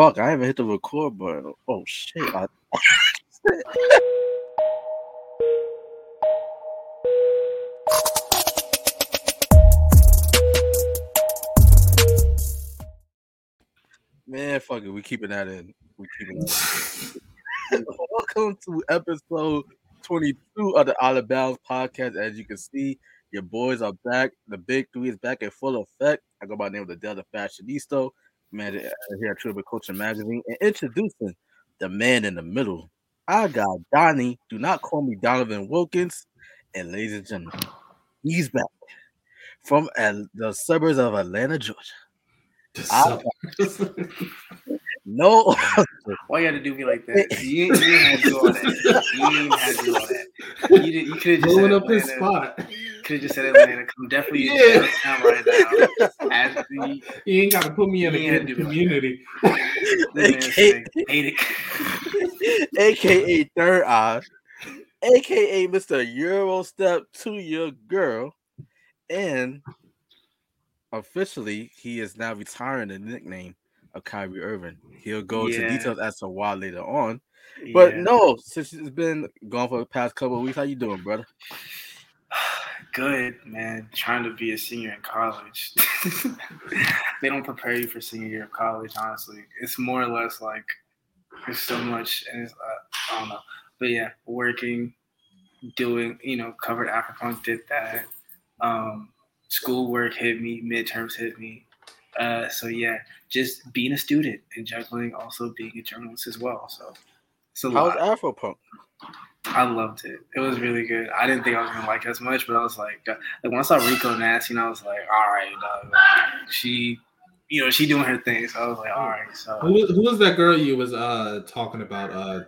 Fuck, I haven't hit the record button. Oh shit. I... Man, fuck it. We keeping that in. We keeping that in. Welcome to episode 22 of the Outta Bounds podcast. As you can see, your boys are back. The big three is back in full effect. I go by the name of the Delta Fashionista, man, here at Tribal Culture Magazine, and introducing the man in the middle. I got Donnie. Do not call me Donovan Wilkins. And ladies and gentlemen, he's back from the suburbs of Atlanta, Georgia. I, no, why you had to do me like that? You, you didn't have to do all that. You didn't to do all that. You, did, you could have just blowing up his spot. Could have just said Atlanta. Come definitely yeah. down right now. As the, you ain't got to put me in a community. AKA, AKA Third Eye, AKA Mr. Euro Step to your girl, and officially he is now retiring the nickname of Kyrie Irving. He'll go yeah. into details as to why later on. But yeah. no, since it's been gone for the past couple of weeks, how you doing, brother? Good, man. Trying to be a senior in college. they don't prepare you for senior year of college, honestly. It's more or less like there's so much, and it's, uh, I don't know. But yeah, working, doing, you know, covered Afropunk, did that. Um, schoolwork hit me, midterms hit me. Uh, so yeah, just being a student and juggling also being a journalist as well. So, so how was Afropunk? I loved it. It was really good. I didn't think I was gonna like it as much, but I was like, like when I saw Rico Nasty, and I was like, all right, dog. she, you know, she doing her thing. So I was like, all right. So who, who was that girl you was uh talking about? Uh,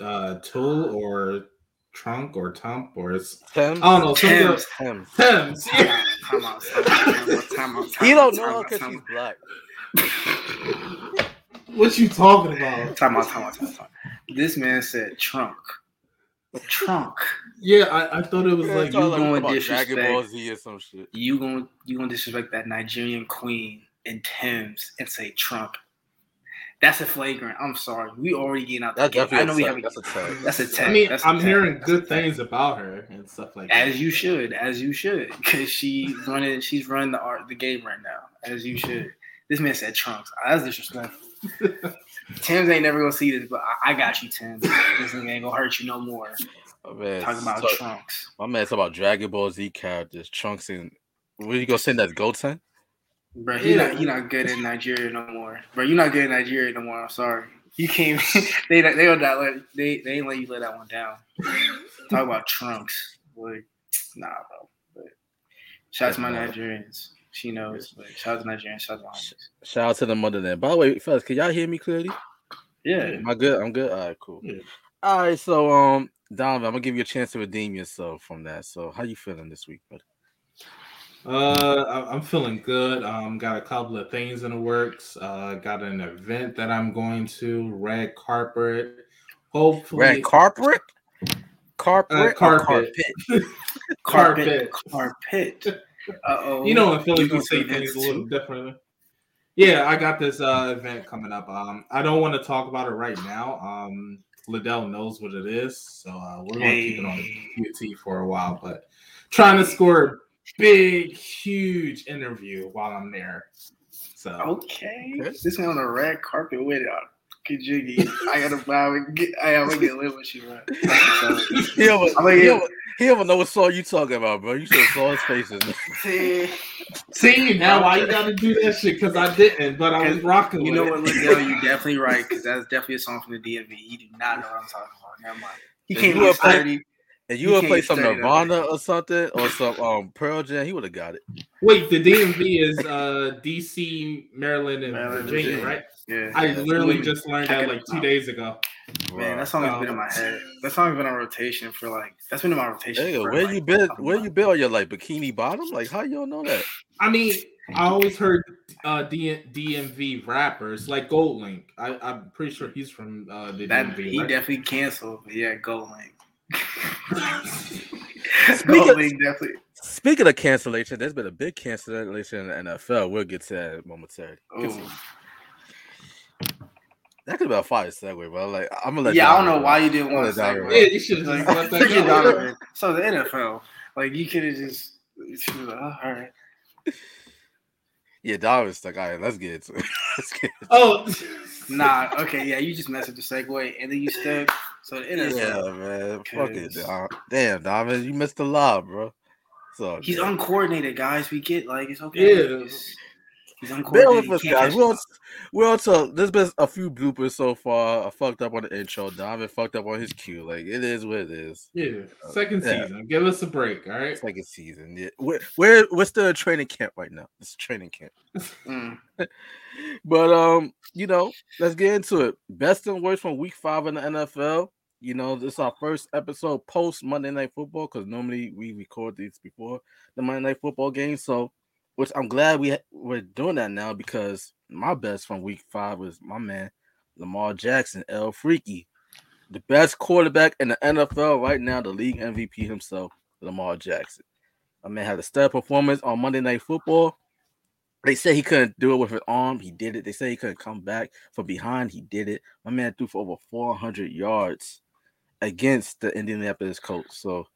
uh, Tool or Trunk or Tump or is Tems? I don't know. Tems. Tems. Tems. Yeah. Time out. Time out. He don't know because she's black. what you talking about? Time out. Time out. Time out. This man said trunk. Trunk. Yeah, I, I thought it was yeah, like you going to disrespect Dragon Ball Z or some shit. You going you going to disrespect that Nigerian queen in Tems and say trunk. That's a flagrant. I'm sorry. We already getting out. That's definitely. I know we have. That's a tag. That's a tag. I mean, that's I'm hearing good things about her and stuff like as that. you should, as you should, because she's running. She's running the art, the game right now, as you should. This man said trunks. That's disrespectful. Tim's ain't never gonna see this, but I, I got you, Tim. This nigga ain't gonna hurt you no more. Oh, man, talking about so, trunks. My man talking about Dragon Ball Z characters, trunks, and what you gonna send that Goten? Bro, he yeah. not he not good in Nigeria no more. Bro, you not good in Nigeria no more. I'm sorry. You came. they they don't let they they ain't let you let that one down. Talk about trunks. Like, nah, bro. But shout out to my Nigerians. She knows. But shout out to Nigerians. Shout out to Shout out to the motherland. By the way, fellas, can y'all hear me clearly? Yeah. Am I good? I'm good. All right, cool. Yeah. All right, so um, Donovan, I'm gonna give you a chance to redeem yourself from that. So, how you feeling this week, buddy? Uh, I'm feeling good. Um, got a couple of things in the works. Uh, got an event that I'm going to. Red carpet. Hopefully, red carpet. Carpet. Uh, carpet. carpet. carpet. Oh. You know, in Philly, we say things a little differently. Yeah, I got this uh, event coming up. Um, I don't want to talk about it right now. Um, Ladale knows what it is, so uh, we're going to keep it on the QT for a while. But trying to score a big, huge interview while I'm there. So okay, this man on the red carpet with jiggy. I gotta buy. I gotta get lit when she run. he ever, he, ever, he ever know what song you talking about, bro? You should have saw his faces. see, see now why you gotta do that shit? Because I didn't, but I was rocking. You know it. what, Ladale? You're definitely right because that's definitely a song from the DMV. You do not know what I'm talking about. Never mind. He came up 30. And you would play some Nirvana or something or some um, Pearl Jam, he would have got it. Wait, the DMV is uh, DC, Maryland, and Maryland, Virginia, Virginia, right? Yeah. I literally just learned that like two days ago. Man, that song has um, been in my head. That song has been on rotation for like that's been in my rotation. Hey, for, where like, you been? Where you been on your like bikini bottom? Like how y'all know that? I mean, I always heard uh, DMV rappers like GoldLink. I, am pretty sure he's from uh, the that, DMV. He right? definitely canceled. yeah, GoldLink speaking, definitely. speaking of cancellation, there's been a big cancellation in the NFL. We'll get to that momentarily. That could be a fire segue, bro. Like I'm gonna let. Yeah, I don't know go. why you didn't want gonna to let segue. Yeah, you should have Like, let that go. So the NFL, like you could have just. She was like, oh, all right. Yeah, Donovan's like, all right, let's get into it. let's get into Oh, Nah, okay, yeah, you just messed up the segue, and then you stuck. So the it. NFL, Yeah, man. Fuck it, Cause- Damn, Donovan, you missed the lob, bro. So he's uncoordinated, guys. We get like it's okay. Yeah. It's- he's Bear uncoordinated. with us, guys. We're on, we're on to, there's been a few bloopers so far. I fucked up on the intro. Donovan fucked up on his cue. Like, it is what it is. yeah. Second Yeah. season. Give us a break, all right? Second season. Yeah. We're, we're, we're still in training camp right now. It's training camp. Mm. But um, you know, let's get into it. Best and worst from week five in the NFL. You know, this is our first episode post Monday Night Football because normally we record these before the Monday Night Football game. So, which I'm glad we we're doing that now because my best from week five was my man Lamar Jackson, El Freaky, the best quarterback in the NFL right now, the league MVP himself, Lamar Jackson. My man had a stellar performance on Monday Night Football. They said he couldn't do it with his arm. He did it. They said he couldn't come back from behind. He did it. My man threw for over 400 yards against the Indianapolis Colts. So,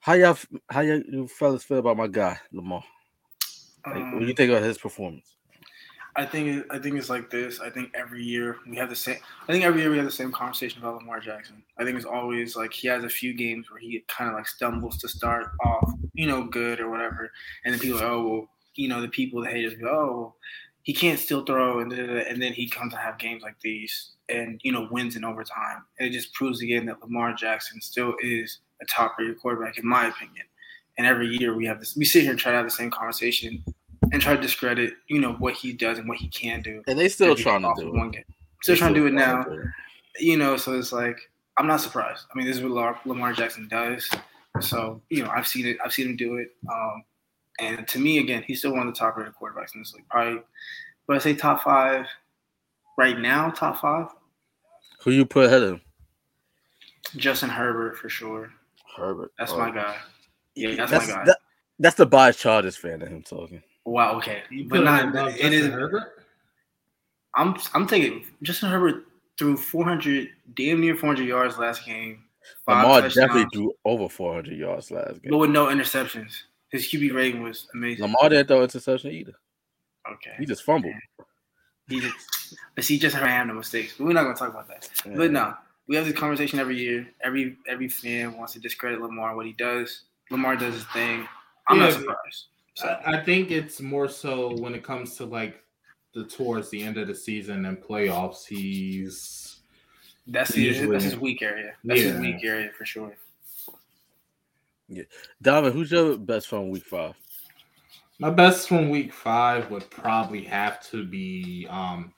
how y'all, how y'all you fellas feel about my guy Lamar? Like, what do you Um, think about his performance? I think I think it's like this. I think every year we have the same. I think every year we have the same conversation about Lamar Jackson. I think it's always like he has a few games where he kind of like stumbles to start off, you know, good or whatever, and then people are, oh well, you know, the people the haters go, oh, well, he can't still throw, and da, da, da," and then he comes to have games like these, and you know, wins in overtime. And it just proves again that Lamar Jackson still is a top rated quarterback in my opinion. And every year we have this, we sit here and try to have the same conversation and try to discredit, you know, what he does and what he can do. And they still trying to do of it. Game. Still trying to do it now. it. You know, so it's like I'm not surprised. I mean, this is what Lamar, Lamar Jackson does. So you know, I've seen it. I've seen him do it. Um, and to me, again, he's still one of the top rated quarterbacks in this league. Probably, but I say top five right now. Top five. Who you put ahead of him? Justin Herbert for sure. Herbert. That's Oh. my guy. Yeah, that's, That's my guy. that, that's the biased Chargers fan of him talking. wow. Okay, You but not. him It Justin is. Herbert? I'm. I'm taking Justin Herbert threw 400, damn near 400 yards last game. Five Lamar definitely threw over 400 yards last game, but with no interceptions. His QB rating was amazing. Lamar didn't throw interception either. Okay. He just fumbled. He just, but see, just had no mistakes. But we're not gonna talk about that. But no, we have this conversation every year. Every every fan wants to discredit Lamar what he does. Lamar does his thing. I'm Yeah, not surprised. So I, I think it's more so when it comes to like the towards the end of the season and playoffs, he's that's his that's his weak area. That's his weak area for sure. Yeah, Donovan, who's your best from week five? my best from week five would probably have to be um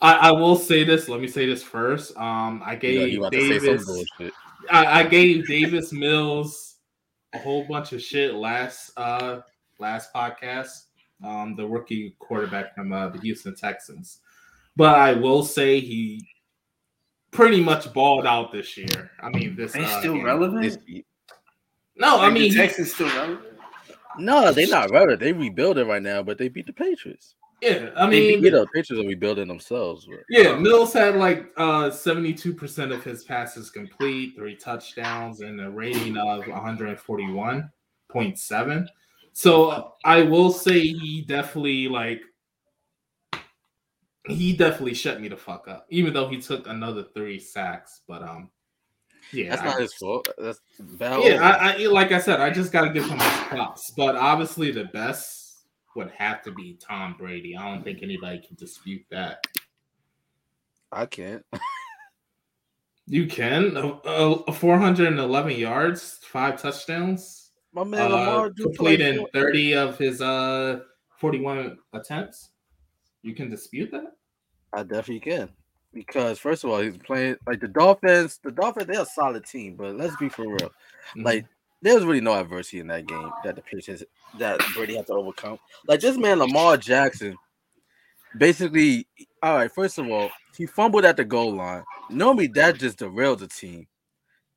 I, I will say this, let me say this first. Um I You know, gave you about to say some Davis. I, I gave Davis Mills a whole bunch of shit last uh last podcast. Um, the rookie quarterback from uh, the Houston Texans, but I will say he pretty much balled out this year. I mean, this They uh, still game. relevant? It's- No, I Like, mean, the he- Texans still relevant. no, they're not relevant. They rebuild it right now, but they beat the Patriots. Yeah, I mean, you know, Patriots are rebuilding themselves. But Yeah, Mills had like uh 72% of his passes complete, three touchdowns, and a rating of 141.7. So I will say he definitely like he definitely shut me the fuck up, even though he took another three sacks. But um yeah, that's I- not his fault. That's yeah, I, I like I said, I just gotta give him his props. But obviously the best would have to be Tom Brady. I don't think anybody can dispute that. I can't. You can. Uh, uh, 411 yards, five touchdowns. My man Uh, Lamar play completed 30 of his uh 41 attempts. You can dispute that? I definitely can. Because first of all, he's playing like the Dolphins. The Dolphins, they're a solid team, but let's be for real. Mm-hmm. Like there was really no adversity in that game that the Patriots that Brady had to overcome. Like this man Lamar Jackson, basically, all right. First of all, he fumbled at the goal line. Normally, that just derails the team.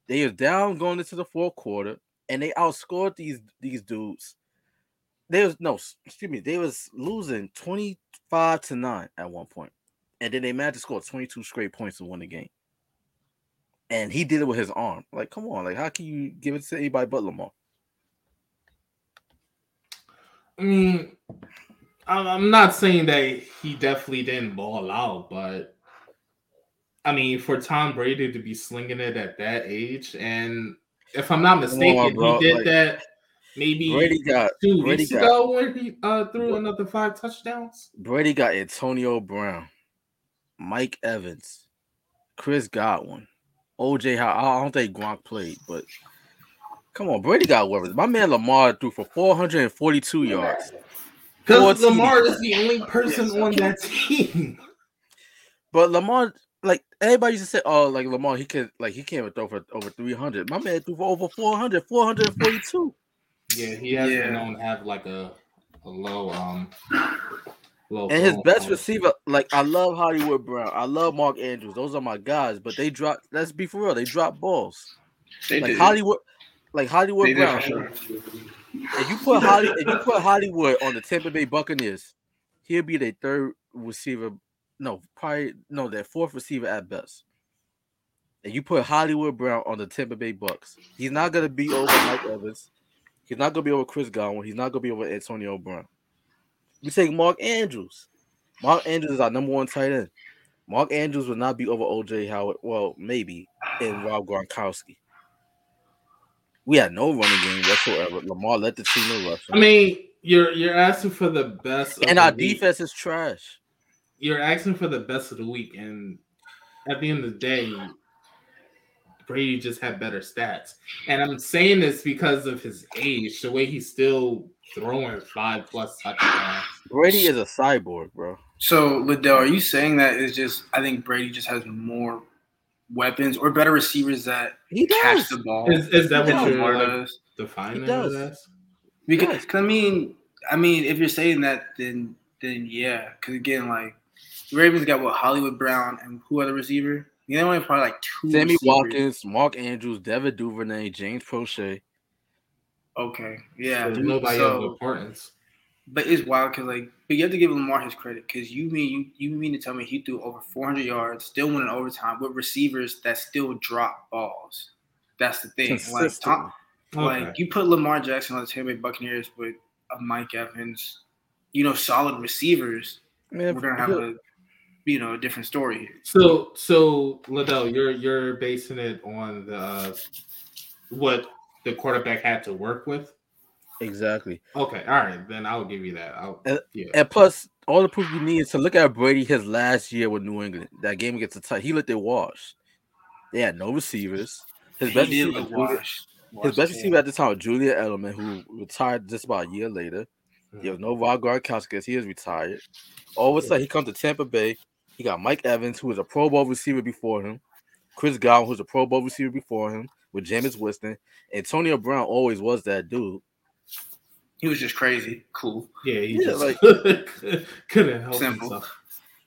They was down going into the fourth quarter, and they outscored these these dudes. They was no, excuse me, they was losing twenty five to nine at one point, and then they managed to score 22 straight points to win the game. And he did it with his arm. Like, come on, like how can you give it to anybody but Lamar? I mean, I'm not saying that he definitely didn't ball out, but I mean, for Tom Brady to be slinging it at that age, and if I'm not mistaken, on, he did like, that maybe Brady got, two Brady weeks got, ago when he uh, threw another five touchdowns. Brady got Antonio Brown, Mike Evans, Chris Godwin, OJ. I don't think Gronk played, but come on, Brady got weapons. My man Lamar threw for 442 yards. Because Lamar is the only person yes, on that team. But Lamar, like everybody used to say, oh, like Lamar, he can like he can't throw for over 300. My man threw for over 400, 442. Yeah, he has yeah. been known to have like a, a low um low and his best receiver, like I love Hollywood Brown, I love Mark Andrews. Those are my guys, but they drop. Let's be for real, they drop balls. They like did. Hollywood, like Hollywood they Brown. If you put Holly, if you put Hollywood on the Tampa Bay Buccaneers, he'll be their third receiver. No, probably no, their fourth receiver at best. And you put Hollywood Brown on the Tampa Bay Bucks, he's not gonna be over Mike Evans. He's not gonna be over Chris Godwin. He's not gonna be over Antonio Brown. We take Mark Andrews. Mark Andrews is our number one tight end. Mark Andrews will not be over OJ Howard. Well, maybe in Rob Gronkowski. We had no running game whatsoever. Lamar let the team no rush. I mean, you're you're asking for the best, and our defense is trash. You're asking for the best of the week, and at the end of the day, Brady just had better stats. And I'm saying this because of his age, the way he's still throwing five plus touchdowns. Brady is a cyborg, bro. So, Ladale, are you saying that is just I think Brady just has more weapons or better receivers that he catch the ball? Is, is that what you're like, defining as? Because cause I mean, I mean, if you're saying that, then then yeah. Because again, like Ravens got what Hollywood Brown and who other receiver? You know, probably like two. Sammy receivers. Watkins, Mark Andrews, Devin Duvernay, James Proche. Okay, yeah. So nobody so, of importance. But it's wild because like, but you have to give Lamar his credit because you mean you you mean to tell me he threw over 400 yards, still winning overtime with receivers that still drop balls. That's the thing. Like, Tom, okay. like you put Lamar Jackson on the Tampa Bay Buccaneers with a Mike Evans, you know, solid receivers. Man, we're gonna have a you know a different story here. So so Ladale, you're you're basing it on the what the quarterback had to work with. Exactly. Okay. All right. Then I'll give you that. I'll, and, yeah. and plus, all the proof you need is to look at Brady his last year with New England. That game against the Titans, he looked it wash. They had no receivers. His he best receiver, wash. his best receiver at the time, Julian Edelman, who retired just about a year later. Mm-hmm. There was no Rob Gronkowski because he is retired. All of a sudden, he comes to Tampa Bay. He got Mike Evans, who was a Pro Bowl receiver before him. Chris Godwin, who's a Pro Bowl receiver before him, with Jameis Winston. Antonio Brown always was that dude. He was just crazy, cool. Yeah, he yeah, just like couldn't help simple. himself.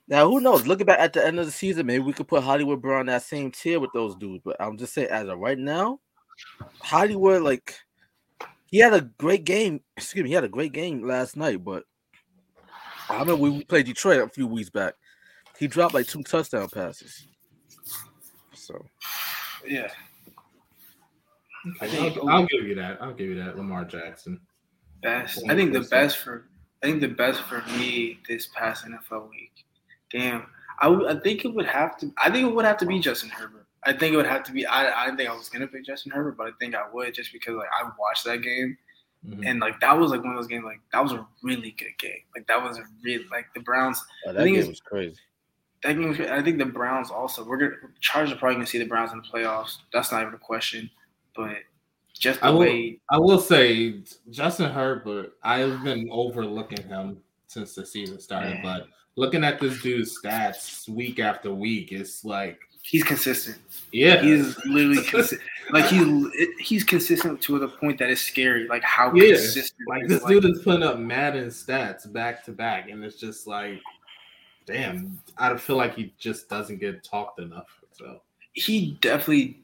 Now, who knows? Looking back at the end of the season, maybe we could put Hollywood Brown that same tier with those dudes. But I'm just saying, as of right now, Hollywood, like, he had a great game. Excuse me, he had a great game last night. But I remember we played Detroit a few weeks back. He dropped like two touchdown passes. So, yeah. Okay, I'll, I'll, give you that. I'll give you that. Lamar Jackson. Best. I think the best for. I think the best for me this past NFL week. Damn. I, w- I think it would have to. I think it would have to be Justin Herbert. I think it would have to be. I I think I was gonna pick Justin Herbert, but I think I would just because like I watched that game, mm-hmm. and like that was like one of those games. Like that was a really good game. Like that was a really like the Browns. Oh, that game was crazy that game, I think the Browns also. We're gonna Chargers are probably gonna see the Browns in the playoffs. That's not even a question. But just the I will, way I will say, Justin Herbert, I've been overlooking him since the season started. Man. But looking at this dude's stats week after week, it's like he's consistent. Yeah, he's literally consistent. like he's he's consistent to the point that is scary. Like how yeah. consistent. Like this dude is putting up Madden stats back to back, and it's just like damn, I feel like he just doesn't get talked enough. So he definitely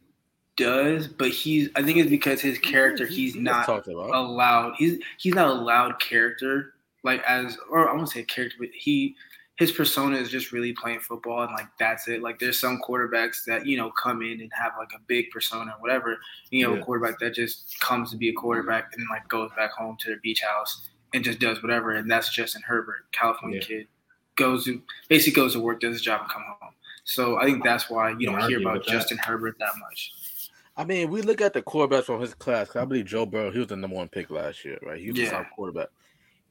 does, but he's I think it's because his character he's, not allowed. He's he's not a loud character like as or I won't say character, but he his persona is just really playing football and like that's it. Like there's some quarterbacks that you know come in and have like a big persona, or whatever. You know, yeah. a quarterback that just comes to be a quarterback and like goes back home to their beach house and just does whatever. And that's Justin Herbert, California yeah. kid, goes to basically goes to work, does his job, and come home. So I think that's why you don't hear about Justin Herbert that much. I mean, we look at the quarterbacks from his class. I believe Joe Burrow, he was the number one pick last year, right? He was yeah. the top quarterback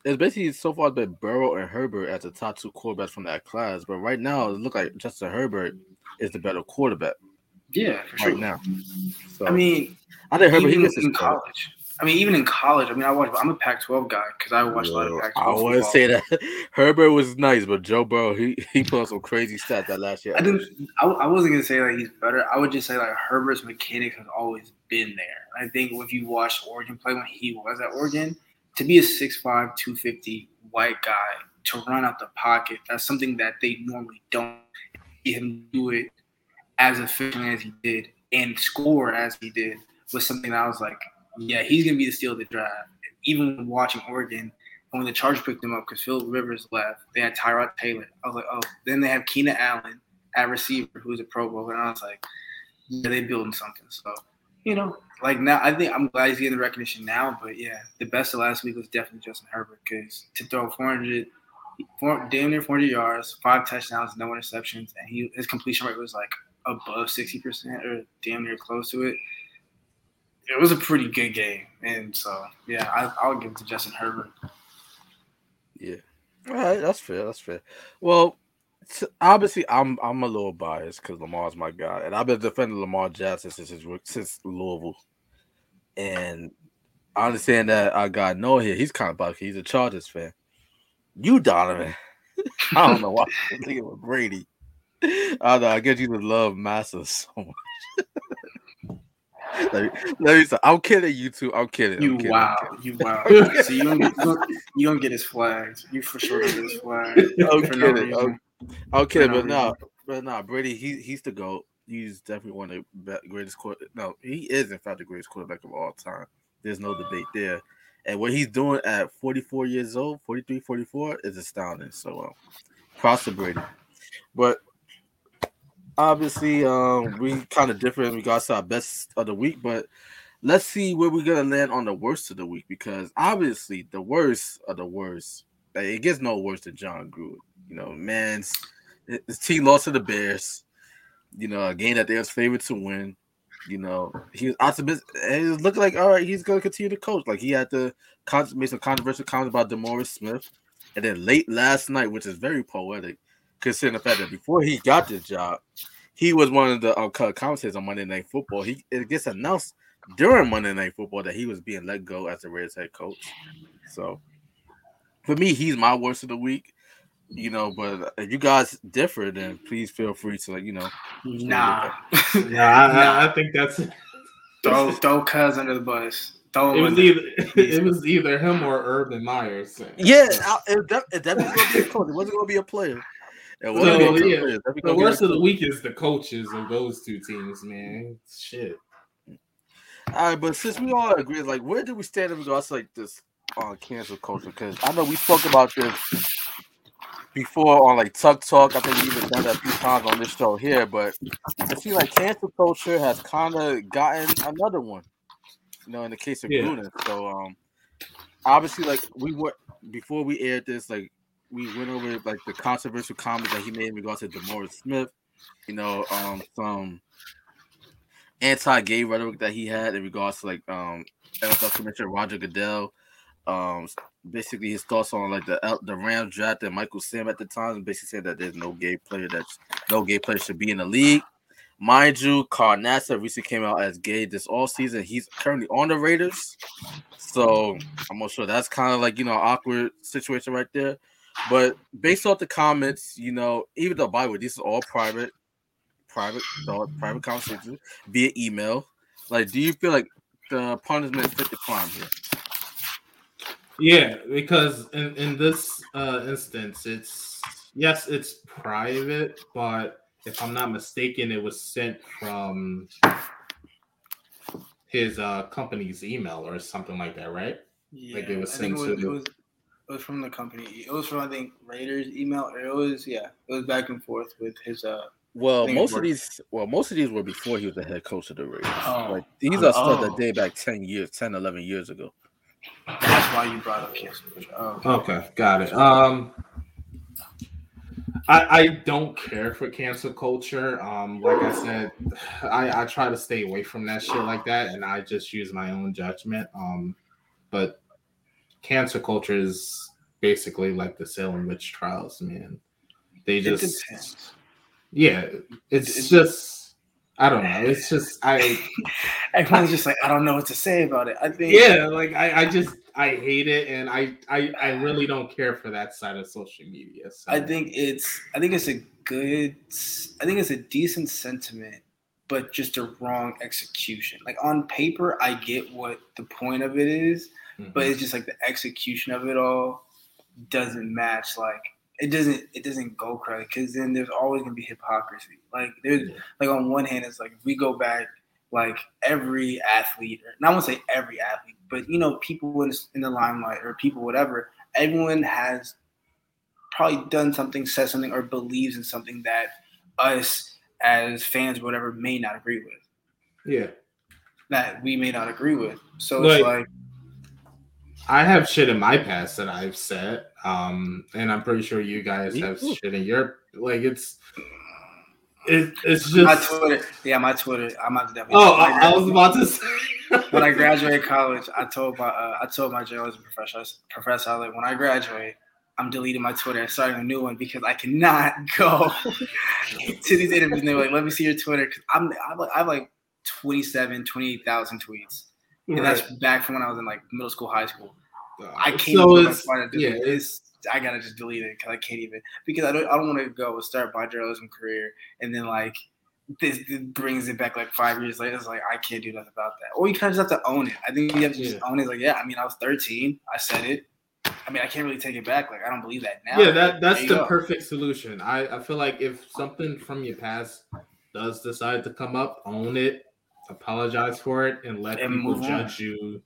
it's basically so far been Burrow and Herbert as the top two quarterbacks from that class. But right now, it looks like Justin Herbert is the better quarterback. Yeah, for right sure. now. So, I mean, I think Herbert he in college. I mean, even in college. I mean, I watch. I'm a Pac-12 guy because I watch a lot of Pac-12. I want to say that Herbert was nice, but Joe Burrow he he put on some crazy stats that last year. I didn't. I, I wasn't gonna say like he's better. I would just say like Herbert's mechanics has always been there. I think if you watch Oregon play when he was at Oregon, to be a 6'5", 250 white guy to run out the pocket, that's something that they normally don't see him do it as efficiently as he did and score as he did was something that I was like, yeah, he's gonna be the steal of the draft. Even watching Oregon, when the Chargers picked him up because Phil Rivers left, they had Tyrod Taylor. I was like, oh, then they have Keenan Allen at receiver, who's a Pro Bowler. and I was like, yeah, they're building something. So, you know, like now, I think I'm glad he's getting the recognition now. But yeah, the best of last week was definitely Justin Herbert because to throw 400, four, damn near 400 yards, five touchdowns, no interceptions, and he his completion rate was like above 60 percent or damn near close to it. It was a pretty good game, and so yeah, I, I'll give it to Justin Herbert. Yeah, all right, that's fair. That's fair. Well, obviously I'm I'm a little biased because Lamar's my guy, and I've been defending Lamar Jackson since since Louisville. And I understand that I got no here. He's kind of bucky. He's a Chargers fan. You, Donovan. I don't know why I'm thinking of Brady. I don't know. I guess you would love Massa so much. let, me, let me say, I'm kidding you too. I'm kidding. You I'm kidding, wow. You wow. See, you don't, get, you don't get his flags. You for sure get his flag. I'm kidding. No I'm, I'm kidding, but no, but no, Brady. He he's the goat he's definitely one of the greatest quarter. No, he is in fact the greatest quarterback of all time. There's no debate there. And what he's doing at 44 years old, 43, 44 is astounding. So, um, props to Brady. But obviously, um, we kind of different in regards to our best of the week. But let's see where we're gonna land on the worst of the week because obviously the worst of the worst. It gets no worse than Jon Gruden. You know, man's his team lost to the Bears you know, a game that they was favored to win. You know, he was optimistic. It looking like all right, he's to continue to coach. Like he had to make some controversial comments about DeMaurice Smith, and then late last night, which is very poetic, considering the fact that before he got this job, he was one of the uh, commentators on Monday Night Football. He it gets announced during Monday Night Football that he was being let go as the Reds head coach. So, for me, he's my worst of the week you know. But if you guys differ, then please feel free to like you know. Nah, nah, I, I, think that's throw throw Cuz under the bus. Throw it was either it was either him or Urban Meyers. Yeah, it, that, it definitely going to be a coach. It wasn't going to be a player. It so, yeah, the worst of the week is the coaches of those two teams, man. Shit. All right, but since we all agree, like, where do we stand in regards to like this on uh, cancel culture? Because I know we spoke about this before on like Tuck Talk. I think we even done that a few times on this show here, but I see like cancel culture has kind of gotten another one. You know, in the case of yeah. Gruden. So um, obviously, like we were before we aired this, like we went over like the controversial comments that he made in regards to DeMaurice Smith. You know, um, some anti-gay rhetoric that he had in regards to like um NFL Commissioner Roger Goodell um basically his thoughts on like the the Rams draft and Michael Sam at the time basically said that there's no gay player that no gay player should be in the league. Mind you, Carl Nassib recently came out as gay this all season. He's currently on the Raiders. So I'm not sure that's kind of like you know awkward situation right there. But based off the comments, you know, even though by the way, this is all private, private thought, private conversations via email. Like, do you feel like the punishment fit the crime here? Yeah, because in, in this uh, instance, it's yes, it's private, but if I'm not mistaken, it was sent from his uh, company's email or something like that, right? Yeah, like it was sent it was, to. It was, it It was from the company. It was from I think Raiders email. It was yeah. It was back and forth with his uh. Well, most of these, well, most of these were before he was the head coach of the Raiders. Oh. Like these are stuff Oh. that date back 10 years, 10, 11 years ago. That's why you brought up cancel culture. Oh, okay. Okay, got it. Um, I I don't care for cancel culture. Um, like I said, I I try to stay away from that shit like that, and I just use my own judgment. Um, but cancel culture is basically like the Salem witch trials, man. They just depends. yeah, it's It- just I don't know. It's just I Everyone's just like, I don't know what to say about it. I think yeah, like I I just I hate it, and I I I really don't care for that side of social media. So. I think it's I think it's a good I think it's a decent sentiment, but just a wrong execution. Like on paper, I get what the point of it is, Mhm. but it's just like the execution of it all doesn't match. Like it doesn't it doesn't go correctly because then there's always gonna be hypocrisy. Like there's Yeah. like on one hand, it's like if we go back, like every athlete, and I won't say every athlete, but you know, people in, in the limelight or people, whatever, everyone has probably done something, said something, or believes in something that us as fans, whatever, may not agree with. yeah. That we may not agree with. So Like- it's like, I have shit in my past that I've said, um, and I'm pretty sure you guys have shit in your like. It's it, it's my. Twitter, yeah, my Twitter. I'm not definitely. Oh, I, I was about to say. when I graduated college, I told my uh, I told my journalism professor professor I was like when I graduate, I'm deleting my Twitter and starting a new one because I cannot go to these interviews and they're like, let me see your Twitter. 'Cause I'm I'm like, I have like 27, 28,000 tweets. And that's back from when I was in like middle school, high school. I can't So even it's find it. yeah, Yeah, it's I gotta just delete it because I can't even because I don't I don't want to go start my journalism career and then like this, this brings it back like five years later. It's like I can't do nothing about that. Or you kind of just have to own it. I think you have to just Yeah. own it. Like yeah, I mean I was 13. I said it. I mean I can't really take it back. Like I don't believe that now. yeah, that that's the go. perfect solution. I I feel like if something from your past does decide to come up, own it, apologize for it, and let And people judge you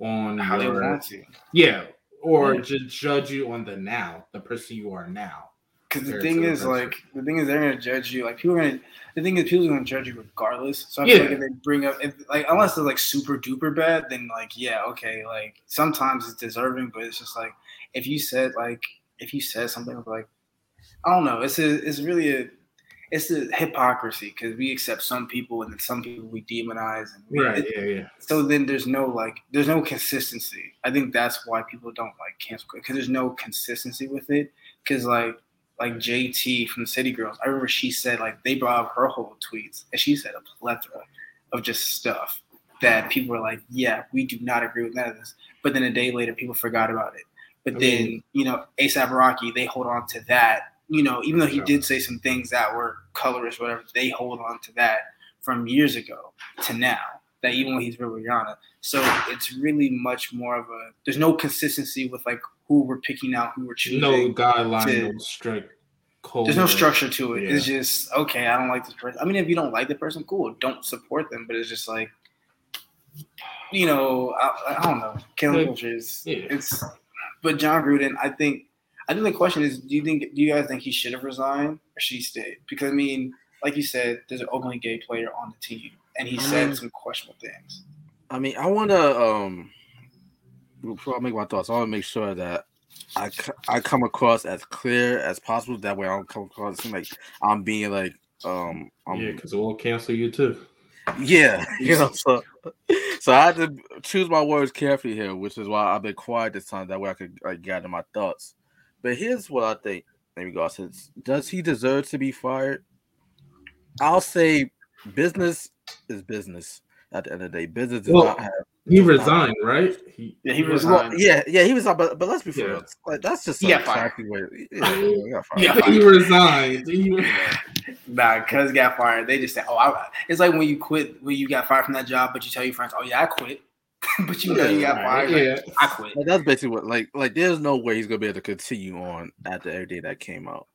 on how they your want to. yeah, or Yeah. just judge you on the now, the person you are now. Because the thing the is, like, the thing is, they're gonna judge you. Like, people are gonna. The thing is, people are gonna judge you regardless. So I Yeah. feel like if they bring up, if, like, unless they're like super duper bad, then like, yeah, okay. Like, sometimes it's deserving, but it's just like, if you said like, if you said something like, I don't know, it's a, it's really a, it's a hypocrisy because we accept some people and then some people we demonize and we, Right? it- Yeah, yeah. so then there's no like there's no consistency. I think that's why people don't like cancel because there's no consistency with it. Because like like JT from the City Girls, I remember she said like they brought up her whole tweets and she said a plethora of just stuff that people were like, yeah, we do not agree with none of this. But then a day later, people forgot about it. But I then mean- you know ASAP Rocky, they hold on to that. You know, even though he did say some things that were colorist, whatever, they hold on to that from years ago to now. That even when he's with Rihanna, so it's really much more of a. There's no consistency with like who we're picking out, who we're choosing. No guideline, to- no strict code. There's no structure to it. Yeah. It's just okay. I don't like this person. I mean, if you don't like the person, cool. Don't support them. But it's just like, you know, I, I don't know. Killing Like, culture is yeah. it's. But Jon Gruden, I think. I think the question is, do you think? Do you guys think he should have resigned or should he stayed? Because I mean, like you said, there's an openly gay player on the team, and he said some questionable things. I mean, I want to um before I make my thoughts, I want to make sure that I I come across as clear as possible. That way, I don't come across seem like I'm being like um I'm, Yeah, because we'll cancel you too. yeah, you know. So so I had to choose my words carefully here, which is why I've been quiet this time. That way, I could like gather my thoughts. But here's what I think. There we go. Does he deserve to be fired? I'll say business is business. At the end of the day, business does Well, not have He resigned, right? He, Yeah, he well, resigned. yeah, yeah, he was on, but but let's be for Yeah. Like that's just He a got fired. classy way. Yeah, he got fired. Yeah. he resigned. He- Nah, cuz got fired. They just say, "Oh, I, it's like when you quit, when you got fired from that job, but you tell your friends, "Oh yeah, I quit," but you know you got fired. like, yeah. I quit. Like, that's basically what like like there's no way he's gonna be able to continue on after every day that came out.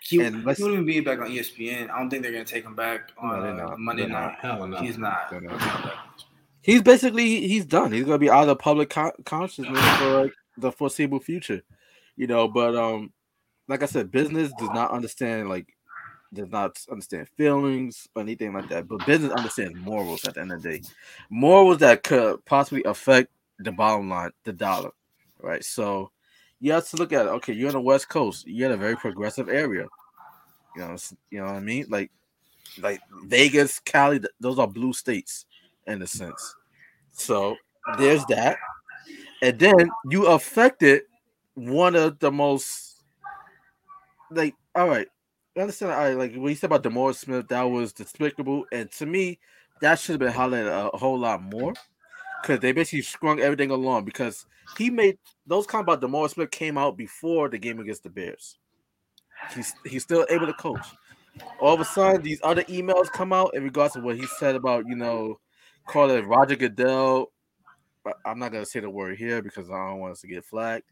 He, And he let's- won't even be back on ESPN. I don't think they're gonna take him back on they're uh. Monday They're not. night. Hell no. He's not. Not. He's basically he's done. He's gonna be out of public con- consciousness for like the foreseeable future. you know. But um, like I said, business does not understand like does not understand feelings or anything like that. But business understands morals at the end of the day. Morals that could possibly affect the bottom line, the dollar. Right. So you have to look at it. Okay, you're on the West Coast. You're in a very progressive area. You know, you know what I mean? Like like Vegas, Cali, those are blue states in a sense. So there's that. And then you affected one of the most like all right. I understand I like when you said about DeMaurice Smith, that was despicable. And to me, that should have been highlighted a whole lot more. Because they basically sprung everything along because he made those comments about DeMaurice Smith came out before the game against the Bears. He's he's still able to coach all of a sudden these other emails come out in regards to what he said about you know calling Roger Goodell. I'm not gonna say the word here because I don't want us to get flagged.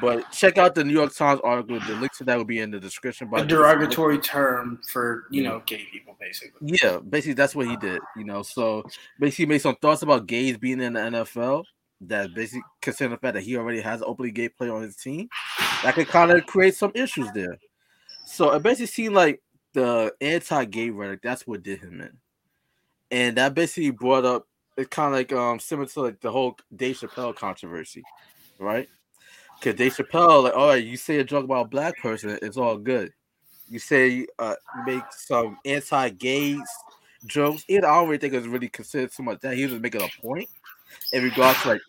But check out the New York Times article. The link to that will be in the description. A derogatory term for you know gay people, basically. Yeah, basically that's what he did. You know, so basically made some thoughts about gays being in the NFL. That basically considering the fact that he already has an openly gay player on his team, that could kind of create some issues there. So it basically seemed like the anti-gay rhetoric. That's what did him in, and that basically brought up. It's kind of like um similar to like the whole Dave Chappelle controversy, right? Because Dave Chappelle, like, all right, you say a joke about a black person, it's all good. You say uh make some anti-gay jokes. It I don't really think it's really considered too much that he was making a point in regards to like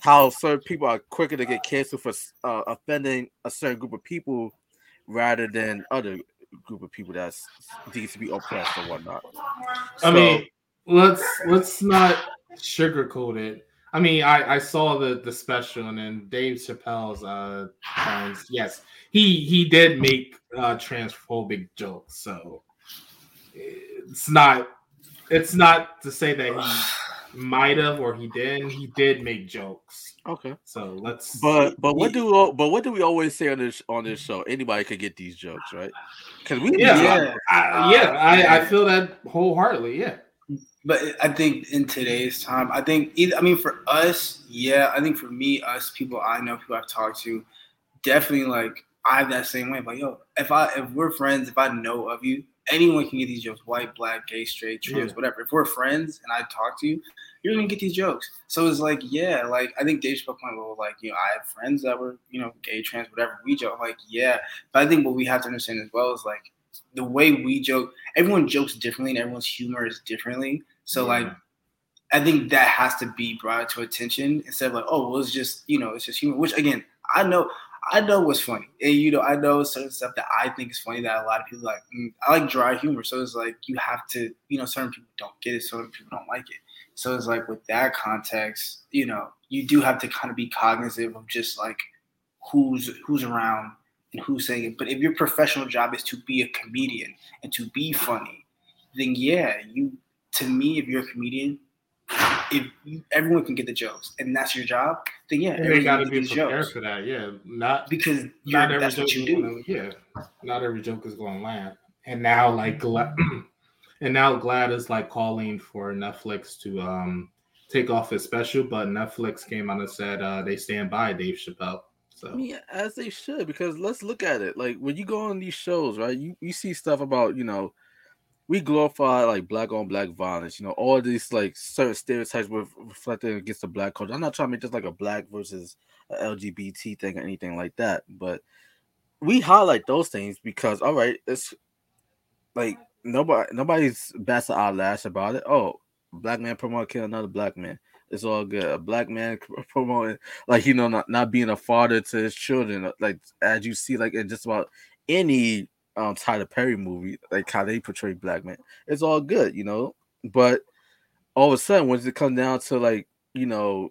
how certain people are quicker to get canceled for uh, offending a certain group of people rather than other group of people that's needs to be oppressed or whatnot. So, I mean, let's let's not sugarcoat it. I mean, I, I saw the the special and then Dave Chappelle's uh friends. Yes, he he did make uh transphobic jokes, so it's not it's not to say that he might have or he didn't. He did make jokes. Okay. So let's. But but what do but what do we always say on this on this show? Anybody could get these jokes, right? Because we yeah yeah I, yeah I, I feel that wholeheartedly yeah. But I think in today's time, I think either, I mean for us, yeah, I think for me, us people I know, people I've talked to, definitely like I have that same way. But yo, if I if we're friends, if I know of you, anyone can get these jokes, white, black, gay, straight, trans, yeah. whatever. If we're friends and I talk to you, you're gonna get these jokes. So it's like, yeah, like I think Dave Chappelle point, well, like, you know, I have friends that were, you know, gay, trans, whatever. We joke, like, yeah. But I think what we have to understand as well is like the way we joke, everyone jokes differently and everyone's humor is differently. So yeah. like I think that has to be brought to attention instead of like, oh, well, it's just, you know, it's just humor. Which again, I know I know what's funny. And you know, I know certain stuff that I think is funny that a lot of people like. Mm, I like dry humor. So it's like you have to, you know, certain people don't get it, certain people don't like it. So it's like with that context, you know, you do have to kind of be cognizant of just like who's who's around and who's saying it. But if your professional job is to be a comedian and to be funny, then yeah, you to me, if you're a comedian, if you, everyone can get the jokes and that's your job, then yeah, you got to be prepared jokes. for that. Yeah, not because not every joke you do. Gonna, yeah, not every joke is going to land. And now, like, and now GLAAD is like calling for Netflix to um take off his special, but Netflix came out and said uh, they stand by Dave Chappelle. So I mean, as they should, because let's look at it. Like when you go on these shows, right? You you see stuff about you know, we glorify like black on black violence. You know, all these like certain stereotypes were reflected against the black culture. I'm not trying to make just like a black versus a LGBT thing or anything like that, but we highlight those things because all right, it's like nobody nobody's bats an eyelash about it. Oh, black man promote kill another black man. It's all good. A black man promoting like you know not, not being a father to his children. Like as you see, like in just about any um Tyler Perry movie, like how they portray black men. It's all good, you know. But all of a sudden, when it comes down to like you know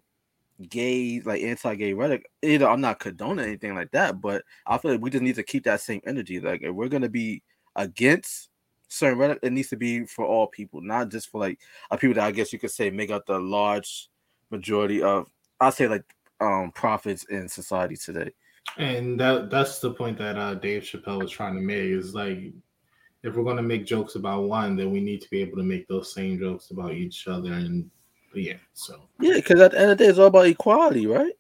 gay like anti-gay rhetoric either i'm not condoning anything like that but i feel like we just need to keep that same energy like if we're gonna be against certain rhetoric, it needs to be for all people, not just for like a people that I guess you could say make up the large majority of I say like um profits in society today. And that that's the point that uh, Dave Chappelle was trying to make is like if we're gonna make jokes about one, then we need to be able to make those same jokes about each other and yeah, so yeah, because at the end of the day, it's all about equality, right?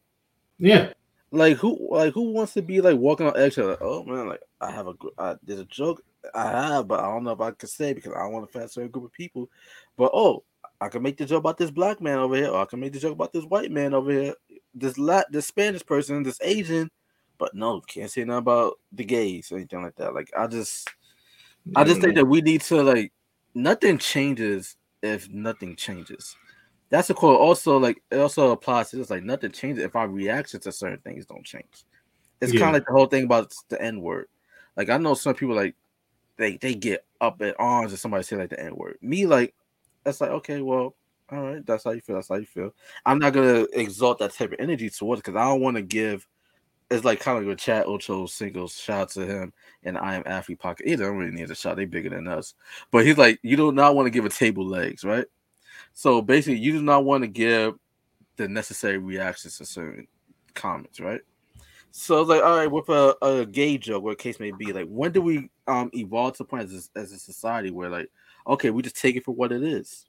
Yeah, Like who like who wants to be like walking on eggshell? Like, oh man, like I have a I, there's a joke I have, but I don't know if I can say because I don't want to offend a certain group of people. But oh, I can make the joke about this black man over here, or I can make the joke about this white man over here, this lat this Spanish person, this Asian, but no, can't say nothing about the gays or anything like that. Like I just I just think that we need to like nothing changes if nothing changes. That's a quote. Also, like it also applies to this. Like nothing changes if our reaction to certain things don't change. It's yeah. kind of like the whole thing about the N word. Like I know some people like they they get up at arms if somebody say like the N word. Me like that's like okay, well, all right, that's how you feel. That's how you feel. I'm not gonna exalt that type of energy towards because I don't want to give. It's like kind of like with Chad Ochocinco. Shout out to him and I am athlete pocket. Either don't really need a shot. They bigger than us, but he's like you do not want to give a table legs, right? So basically, you do not want to give the necessary reactions to certain comments, right? So like, all right, with a, a gay joke, what case may be, like, when do we um evolve to the point as as a society where, like, okay, we just take it for what it is?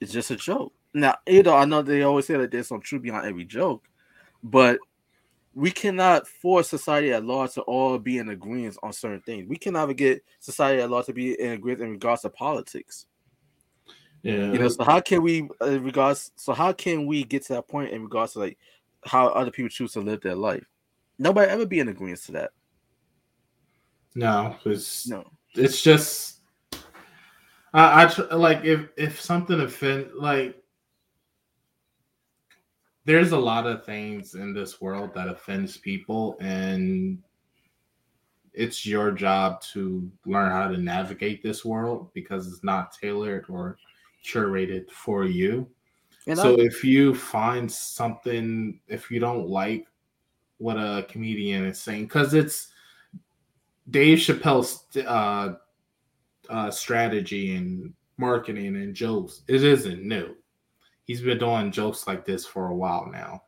It's just a joke. Now, you know, I know they always say that there's some truth behind every joke, but we cannot force society at large to all be in agreement on certain things. We cannot get society at large to be in agreement in regards to politics. Yeah. You know, so how can we uh, regards so how can we get to that point in regards to like how other people choose to live their life? Nobody ever be in agreement to that. No, it's no. It's just I, I tr- like if if something offend like there's a lot of things in this world that offends people and it's your job to learn how to navigate this world because it's not tailored or curated for you. And so I, if you find something, if you don't like what a comedian is saying, because it's Dave Chappelle's uh, uh, strategy and marketing and jokes, it isn't new. He's been doing jokes like this for a while now.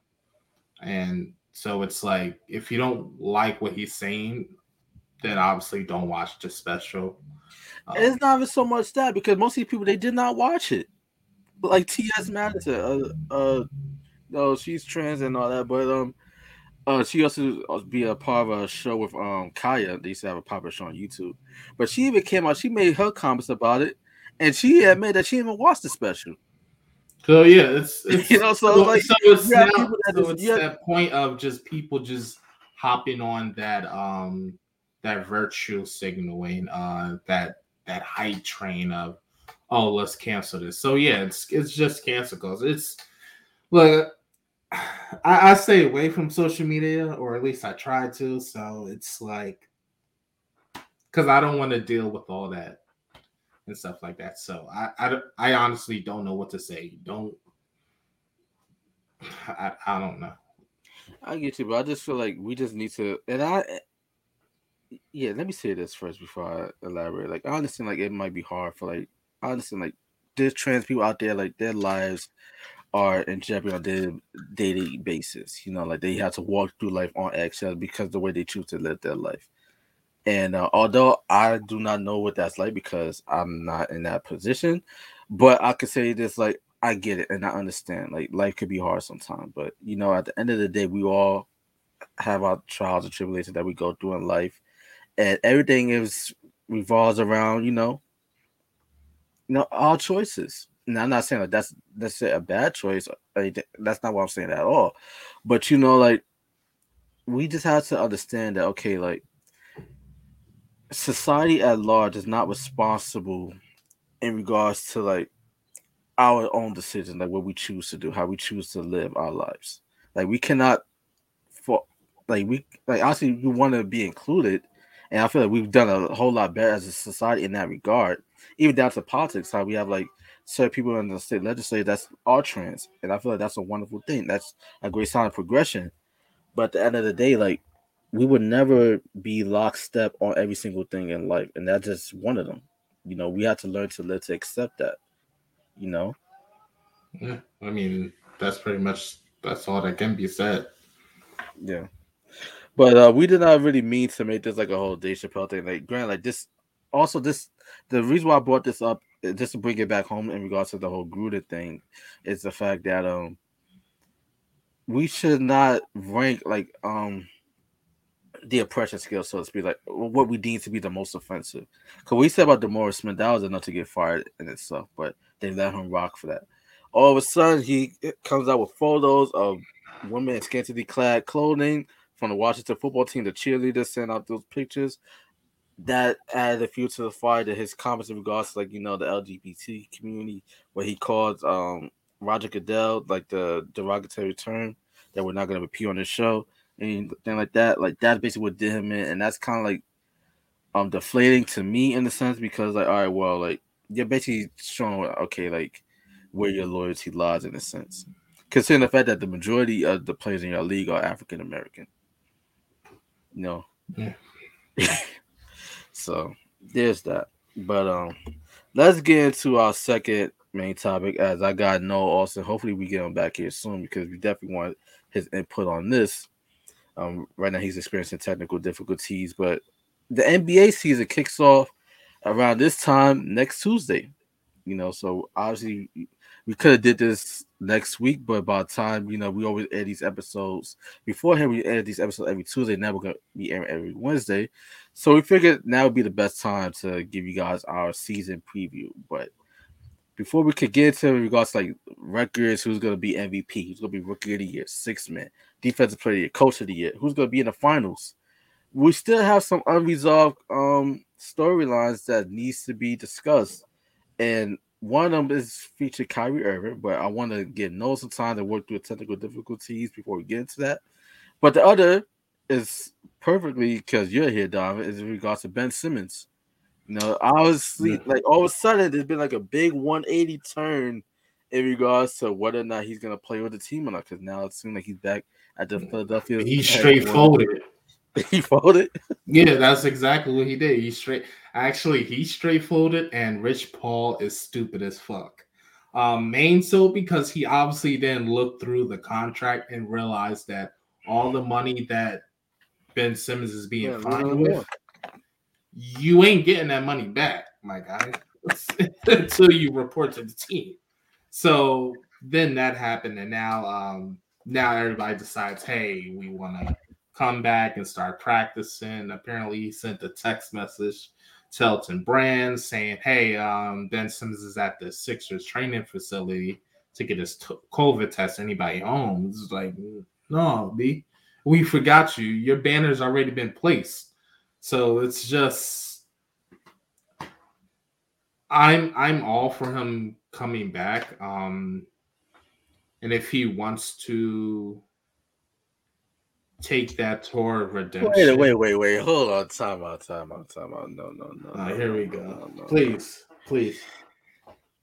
And so it's like, if you don't like what he's saying, then obviously don't watch the special um, it's not even so much that because most of these people they did not watch it. Like T.S. Madison, uh, uh, no, she's trans and all that, but um, uh, she also be a part of a show with um Kaya. They used to have a popular show on YouTube, but she even came out. She made her comments about it, and she admitted that she even watched the special. So yeah, it's, it's you know, so, so like so it's, now, so it's yeah. that point of just people just hopping on that um that virtue signaling uh that that hype train of oh let's cancel this. So yeah, it's it's just cancel cause it's look I, I stay away from social media or at least I try to. So it's like because I don't want to deal with all that and stuff like that. So I, I, I honestly don't know what to say. Don't I, I don't know. I get you, but I just feel like we just need to and I yeah, let me say this first before I elaborate. Like, I understand, like, it might be hard for, like, I understand, like, there's trans people out there, like, their lives are in jeopardy on their daily basis. You know, like, they have to walk through life on eggshells because the way they choose to live their life. And uh, although I do not know what that's like because I'm not in that position, but I could say this, like, I get it and I understand. Like, life could be hard sometimes, but, you know, at the end of the day, we all have our trials and tribulations that we go through in life and everything is revolves around you know you know all choices now i'm not saying like that's that's a bad choice that's not what i'm saying at all but you know like we just have to understand that okay like society at large is not responsible in regards to like our own decision, like what we choose to do how we choose to live our lives like we cannot for like we like honestly we want to be included and I feel like we've done a whole lot better as a society in that regard, even down to politics. How we have like certain people in the state legislature that's all trans, and I feel like that's a wonderful thing. That's a great sign of progression. But at the end of the day, like we would never be lockstep on every single thing in life, and that's just one of them. You know, we have to learn to live to accept that. You know. Yeah, I mean that's pretty much that's all that can be said. Yeah. But uh, we did not really mean to make this like a whole Dave Chappelle thing. Like, Grant, like this. Also, this the reason why I brought this up uh, just to bring it back home in regards to the whole Gruden thing is the fact that um we should not rank like um the oppression scale, so to speak, like what we deem to be the most offensive. Because we said about DeMaurice Smith, that was enough to get fired in itself, but they let him rock for that. All of a sudden, he comes out with photos of women in scantily clad clothing from the Washington football team. The cheerleaders sent out those pictures. That added a few to the fire to his comments in regards to like you know the LGBT community, where he called um Roger Goodell like the derogatory term that we're not going to repeat on the show anything like that. Like that's basically what did him in, and that's kind of like um deflating to me in a sense because like all right, well, like you're basically showing okay, like where your loyalty lies in a sense, considering the fact that the majority of the players in your league are African American. You know. Yeah. so there's that. But um let's get into our second main topic as I got Noah Austin. Hopefully we get him back here soon because we definitely want his input on this. Um, right now he's experiencing technical difficulties, but the NBA season kicks off around this time next Tuesday. You know, so obviously we could have did this next week, but by the time you know we always air these episodes beforehand, we air these episodes every Tuesday. Now we're gonna be airing every Wednesday, so we figured now would be the best time to give you guys our season preview. But before we could get to regards to like records, who's gonna be MVP, who's gonna be Rookie of the Year, six man, Defensive Player of the Year, Coach of the Year, who's gonna be in the finals. We still have some unresolved um storylines that needs to be discussed, and one of them is featured Kyrie Irving, but I want to get no some time to work through technical difficulties before we get into that. But the other is perfectly because you're here, Don, is in regards to Ben Simmons. You know, obviously, like all of a sudden, there's been like a big 180 turn in regards to whether or not he's gonna play with the team or not. Because now it seems like he's back at the Philadelphia. He straight folded. he folded. Yeah, that's exactly what he did. He straight. Actually, he straight folded, and Rich Paul is stupid as fuck. Um, main so because he obviously then looked through the contract and realized that all the money that Ben Simmons is being yeah, fined with you ain't getting that money back, my guy, until you report to the team. So then that happened, and now um now everybody decides, hey, we want to come back and start practicing. Apparently, he sent a text message to Elton Brand saying, hey, um, Ben Simmons is at the Sixers training facility to get his t- COVID test. Anybody home? It's like, no, B, we forgot you. Your banner's already been placed. So it's just I'm I'm all for him coming back. Um and if he wants to take that tour of redemption. Wait, wait, wait, wait. Hold on. Time out, time out, time out. No, no, no. Uh, no here we go. No, no, please, please.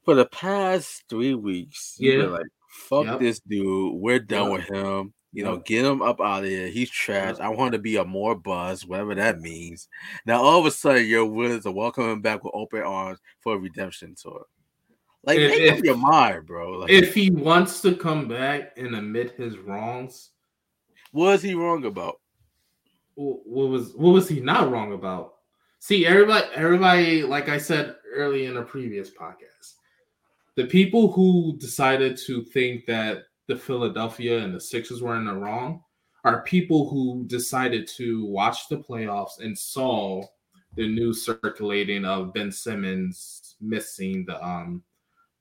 For the past three weeks, yeah, like fuck yep. this dude. We're done yep. with him. You know, get him up out of here. He's trash. I want to be a more buzz, whatever that means. Now, all of a sudden, you're willing to welcome him back with open arms for a redemption tour. Like, if, make if, your mind, bro. Like, if he wants to come back and admit his wrongs, what is he wrong about? What was what was he not wrong about? See, everybody, everybody, like I said early in a previous podcast, the people who decided to think that the Philadelphia and the Sixers were in the wrong are people who decided to watch the playoffs and saw the news circulating of Ben Simmons missing the um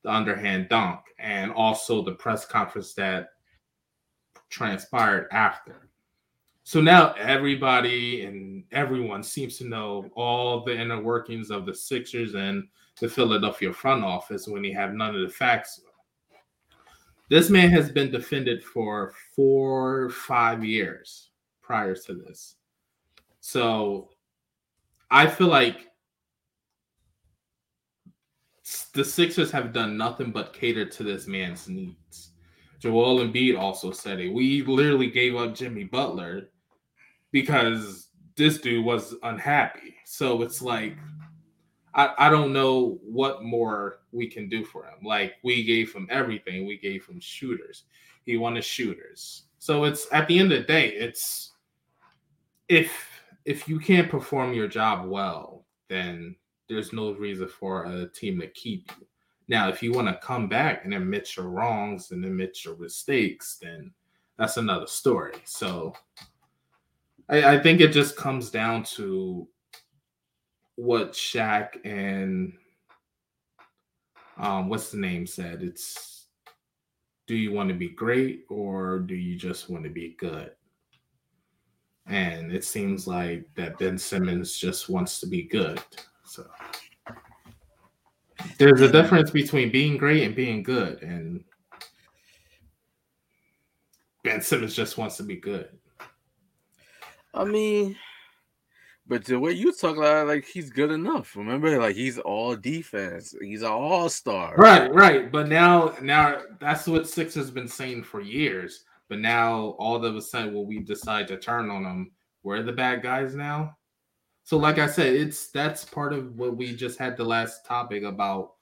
the underhand dunk and also the press conference that transpired after. So now everybody and everyone seems to know all the inner workings of the Sixers and the Philadelphia front office when they have none of the facts this man has been defended for four, five years prior to this. So I feel like the Sixers have done nothing but cater to this man's needs. Joel Embiid also said it. We literally gave up Jimmy Butler because this dude was unhappy. So it's like I, I don't know what more we can do for him. Like we gave him everything. We gave him shooters. He wanted shooters. So it's at the end of the day, it's if if you can't perform your job well, then there's no reason for a team to keep you. Now, if you want to come back and admit your wrongs and admit your mistakes, then that's another story. So I, I think it just comes down to what Shaq and um, what's the name said. It's do you want to be great or do you just want to be good? And it seems like that Ben Simmons just wants to be good. So there's a difference between being great and being good. And Ben Simmons just wants to be good. I mean, but the way you talk about like he's good enough. Remember, like he's all defense. He's an all star. Right, right. But now, now that's what Six has been saying for years. But now, all of a sudden, will we decide to turn on them? We're the bad guys now. So, like I said, it's that's part of what we just had the last topic about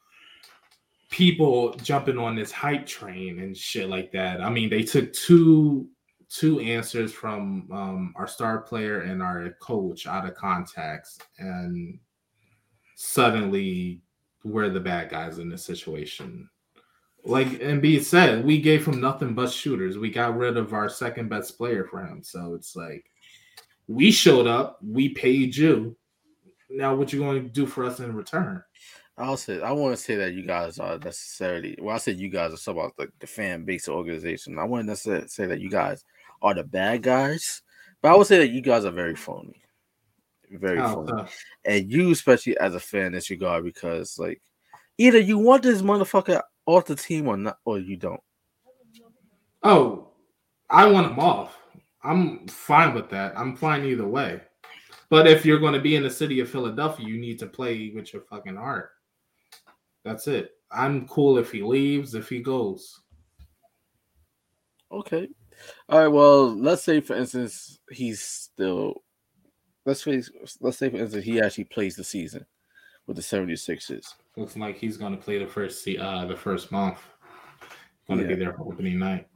people jumping on this hype train and shit like that. I mean, they took two two answers from um, our star player and our coach out of context, and suddenly we're the bad guys in this situation. Like Embiid said, we gave him nothing but shooters. We got rid of our second best player for him. So it's like we showed up, we paid you. Now what you going to do for us in return? I'll say I want to say that you guys are necessarily well. I said you guys are so about the, the fan base organization. I want to say that you guys are the bad guys, but I would say that you guys are very phony, very oh, phony, uh, and you especially as a fan disregard because like either you want this motherfucker off the team or not, or you don't. Oh, I want him off. I'm fine with that. I'm fine either way. But if you're going to be in the city of Philadelphia, you need to play with your fucking heart. That's it. I'm cool if he leaves, if he goes. Okay. All right. Well, let's say for instance he's still let's say let's say for instance he actually plays the season with the 76ers. Looks like he's going to play the first uh the first month. Going to yeah. be their opening night.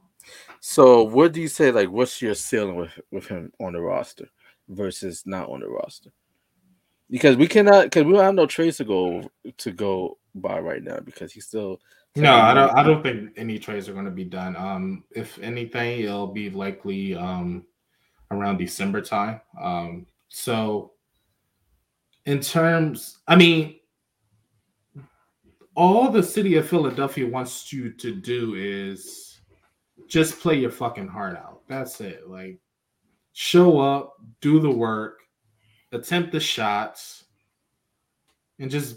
So, what do you say? Like, what's your ceiling with with him on the roster versus not on the roster? Because we cannot, because we don't have no trades to go to go by right now because he's still. No, I don't. I don't think any trades are going to be done. Um, if anything, it'll be likely um around December time. Um, so in terms, I mean, all the city of Philadelphia wants you to do is just play your fucking heart out. That's it. Like, show up, do the work, attempt the shots, and just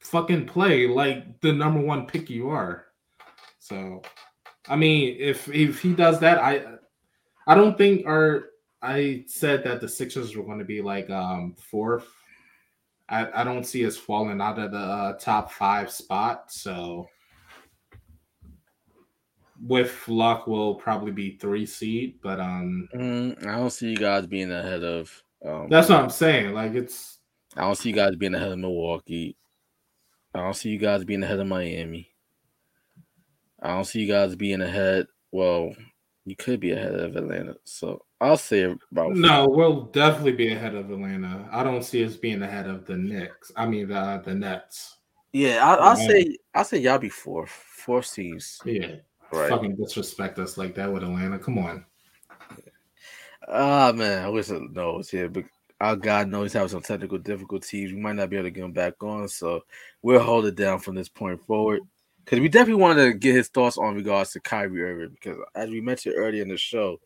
fucking play like the number one pick you are. So, I mean, if if he does that, I I don't think our I said that the Sixers were going to be like um fourth. I, I don't see us falling out of the uh, top five spot. So with luck, we'll probably be three seed. But um, mm, I don't see you guys being ahead of. Um, that's what I'm saying. Like it's. I don't see you guys being ahead of Milwaukee. I don't see you guys being ahead of Miami. I don't see you guys being ahead. Well, you could be ahead of Atlanta. So I'll say about. No, we we'll definitely be ahead of Atlanta. I don't see us being ahead of the Knicks. I mean the the Nets. Yeah, I, will say I'll say y'all be fourth. Fourth seeds. Yeah. Right. Fucking disrespect us like that with Atlanta. Come on. Ah man, I wish I knows here, but our God knows he's having some technical difficulties. We might not be able to get him back on, so we'll hold it down from this point forward. Because we definitely wanted to get his thoughts on regards to Kyrie Irving. Because as we mentioned earlier in the show,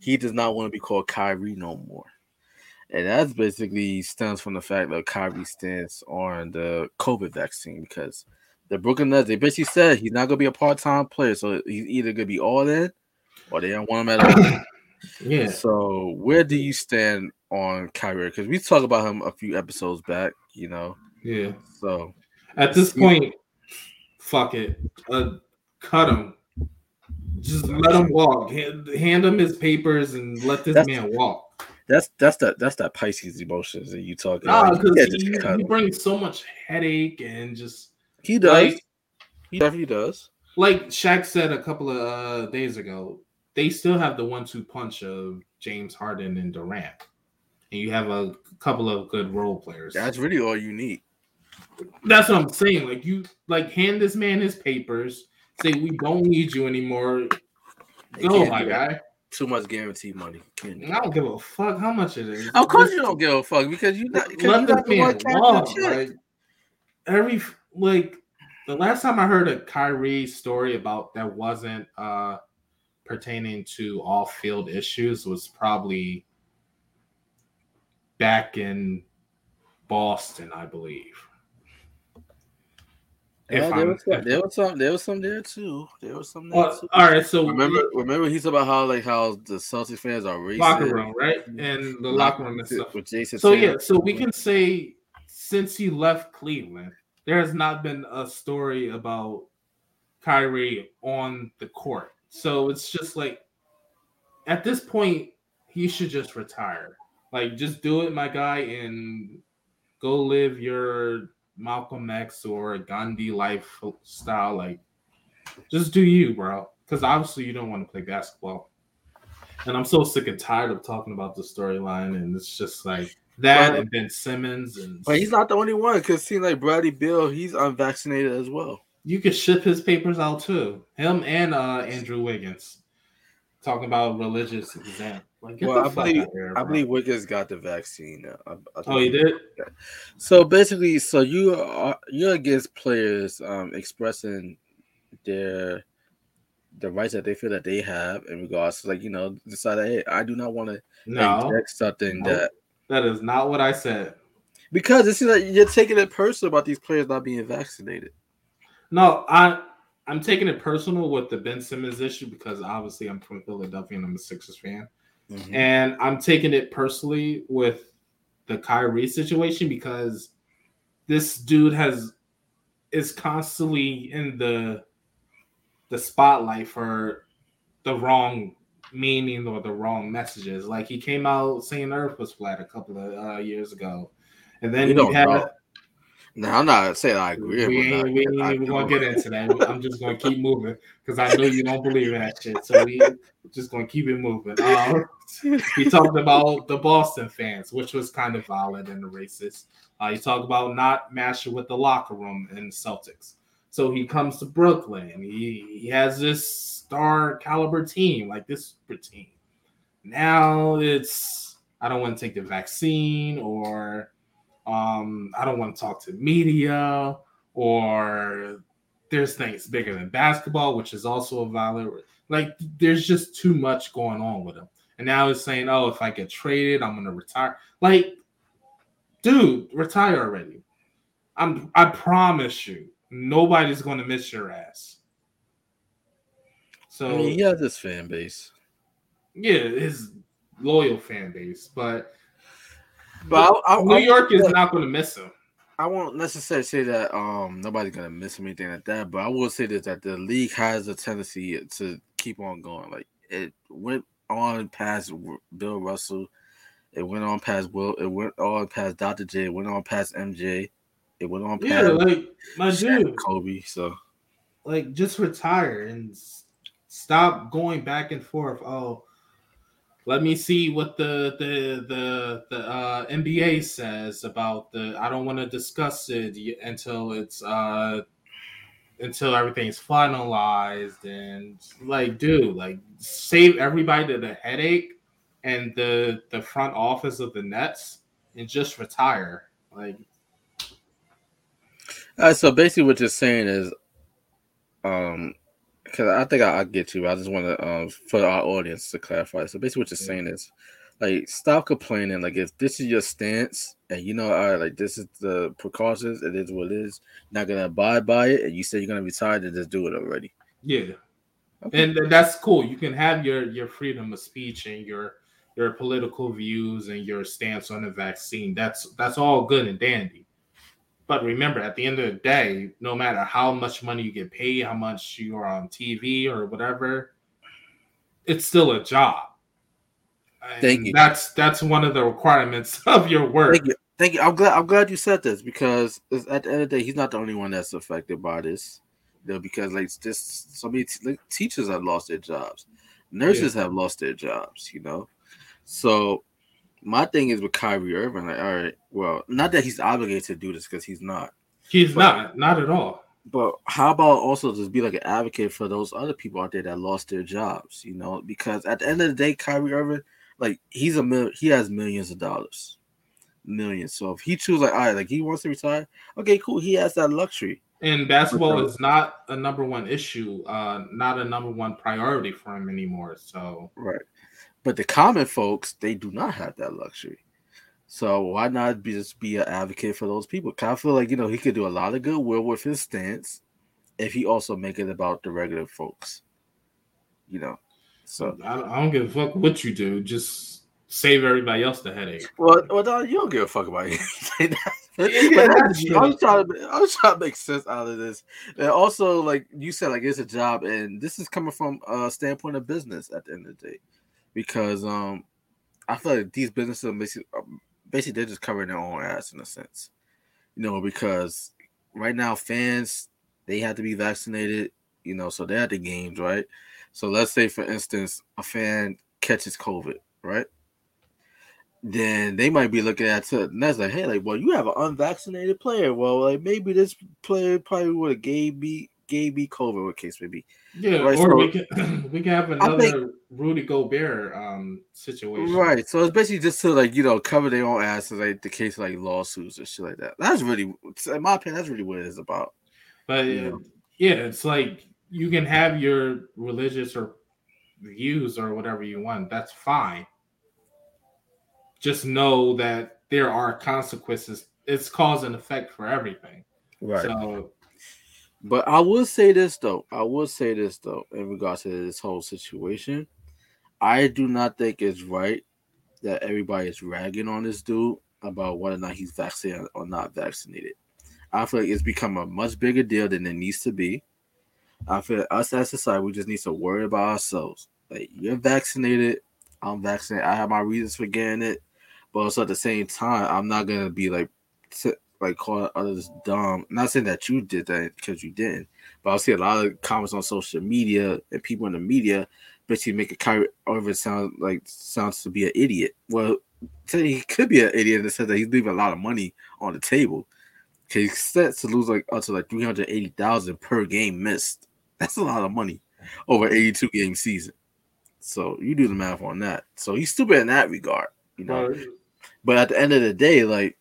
he does not want to be called Kyrie no more. And that's basically stems from the fact that Kyrie stands on the COVID vaccine because the Brooklyn Nets, they basically said he's not gonna be a part-time player, so he's either gonna be all in or they don't want him at all. yeah. So where do you stand on Kyrie? Because we talked about him a few episodes back, you know. Yeah. So at this point, fuck it. Uh, cut him. Just let him walk. Hand, hand him his papers and let this that's, man walk. That's that's that that's that Pisces emotions that you talking. Nah, because like, he, he brings so much headache and just he does. Like, he definitely does. Like Shaq said a couple of uh, days ago, they still have the one-two punch of James Harden and Durant, and you have a couple of good role players. That's really all you need. That's what I'm saying. Like you, like hand this man his papers. Say we don't need you anymore. Go, my guy. too much guaranteed money. I don't give a fuck how much it is. Of course, you don't give a fuck because you not. Let that man walk. Like every like the last time I heard a Kyrie story about that wasn't uh pertaining to off field issues was probably back in Boston, I believe. Yeah, there was, some, there was some, there was some there too. There was some. There well, too. All right, so remember, remember, he's about how like how the Celtics fans are racist. Locker room, right, and the locker room and stuff. With Jason. So yeah, so we can say since he left Cleveland, there has not been a story about Kyrie on the court. So it's just like at this point, he should just retire. Like, just do it, my guy, and go live your Malcolm X or Gandhi lifestyle. Like, just do you, bro. Because obviously you don't want to play basketball. And I'm so sick and tired of talking about the storyline, and it's just like that but, and Ben Simmons and. But he's not the only one. Because seems like Bradley Beal, he's unvaccinated as well. You could ship his papers out too. Him and uh, Andrew Wiggins talking about religious exam. Like, well, I believe here, I believe Wiggins got the vaccine. I, I oh, he did. So basically, so you are you're against players um, expressing their the rights that they feel that they have in regards to like you know decide hey I do not want to no something no, that that is not what I said because it seems like you're taking it personal about these players not being vaccinated. No, I I'm taking it personal with the Ben Simmons issue because obviously I'm from Philadelphia and I'm a Sixers fan. Mm-hmm. And I'm taking it personally with the Kyrie situation because this dude has is constantly in the the spotlight for the wrong meaning or the wrong messages. Like he came out saying Earth was flat a couple of uh, years ago, and then you we had no, I'm not saying I agree. We ain't, we ain't even gonna get into that. I'm just gonna keep moving because I know you don't believe in that shit. So we just gonna keep it moving. Um, he talked about the Boston fans, which was kind of violent and racist. Uh, he talked about not mashing with the locker room in Celtics. So he comes to Brooklyn. He he has this star caliber team, like this super team. Now it's I don't want to take the vaccine or um, I don't want to talk to media or there's things bigger than basketball, which is also a valid. Like there's just too much going on with him. And now he's saying, "Oh, if I get traded, I'm gonna retire." Like, dude, retire already. I'm. I promise you, nobody's gonna miss your ass. So I mean, he has his fan base. Yeah, his loyal fan base, but but I, I, New York is not going to miss him. I won't necessarily say that um nobody's gonna miss him anything like that, but I will say this that the league has a tendency to keep on going. Like it went on past Bill Russell, it went on past Wilt, it went on past Dr. J, it went on past MJ, it went on past yeah, like my dude Kobe. So like just retire and stop going back and forth. Oh, let me see what the the the the uh, NBA says about the. I don't want to discuss it until it's uh until everything's finalized and like, dude, like save everybody the headache and the the front office of the Nets and just retire. Like, uh, so basically, what you're saying is, um, because I think I, I get you. I just want to um for our audience to clarify. So basically, what you're saying is, like, stop complaining. Like, if this is your stance, and you know, all right, like this is the precautions. It is what it is. You're not gonna abide by it, and you say you're gonna retire, to just do it already. Yeah, okay. and that's cool. You can have your your freedom of speech and your your political views and your stance on the vaccine. That's that's all good and dandy. But remember, at the end of the day, no matter how much money you get paid, how much you're on TV or whatever, it's still a job. Thank you. That's that's one of the requirements of your work. Thank you. Thank you. I'm glad. I'm glad you said this because at the end of the day, he's not the only one that's affected by this. You know, because like just so many t- like, teachers have lost their jobs, nurses yeah. have lost their jobs. You know, so my thing is with Kyrie Irving, like, all right, well, not that he's obligated to do this because he's not. He's not, not at all. But how about also just be like an advocate for those other people out there that lost their jobs? You know, because at the end of the day, Kyrie Irving, like he's a mil- he has millions of dollars, millions. So if he chooses like, all right, like he wants to retire, okay, cool. He has that luxury. And basketball is not a number one issue, uh, not a number one priority for him anymore. So right, but the common folks they do not have that luxury. So why not be, just be an advocate for those people? Cause I feel like you know he could do a lot of goodwill with his stance if he also make it about the regular folks. You know, so I, I don't give a fuck what you do. Just save everybody else the headache. Well, well, no, you don't give a fuck about anything. yeah, I was trying to, I was trying to make sense out of this, and also like you said, like it's a job, and this is coming from a standpoint of business at the end of the day, because um, I feel like these businesses basically, um, basically they're just covering their own ass in a sense, you know, because right now fans they have to be vaccinated, you know, so they're at the games, right? So let's say, for instance, a fan catches COVID, right? Then they might be looking at and that's like, hey, like, well, you have an unvaccinated player. Well, like maybe this player probably would have gave me gave me COVID, what case maybe. Yeah, right, or so, we can we can have another think, Rudy Gobert um situation. Right. So it's basically just to like, you know, cover their own asses, like the case of, like lawsuits and shit like that. That's really in my opinion, that's really what it is about. But know? yeah, it's like you can have your religious or views or whatever you want. That's fine. Just know that there are consequences. It's cause and effect for everything. Right. So, but I will say this though. I will say this though, in regards to this whole situation. I do not think it's right that everybody is ragging on this dude about whether or not he's vaccinated or not vaccinated. I feel like it's become a much bigger deal than it needs to be. I feel us as society, we just need to worry about ourselves. Like you're vaccinated, I'm vaccinated. I have my reasons for getting it, but also at the same time, I'm not gonna be like like calling others dumb. I'm not saying that you did that because you didn't, but I see a lot of comments on social media and people in the media basically make a Kyrie Irving sound like sounds to be an idiot. Well, he could be an idiot in the sense that he's leaving a lot of money on the table. He's set to lose like up to like three hundred eighty thousand per game missed. That's a lot of money over 82 game season. So you do the math on that. So he's stupid in that regard, you know. Right. But at the end of the day, like,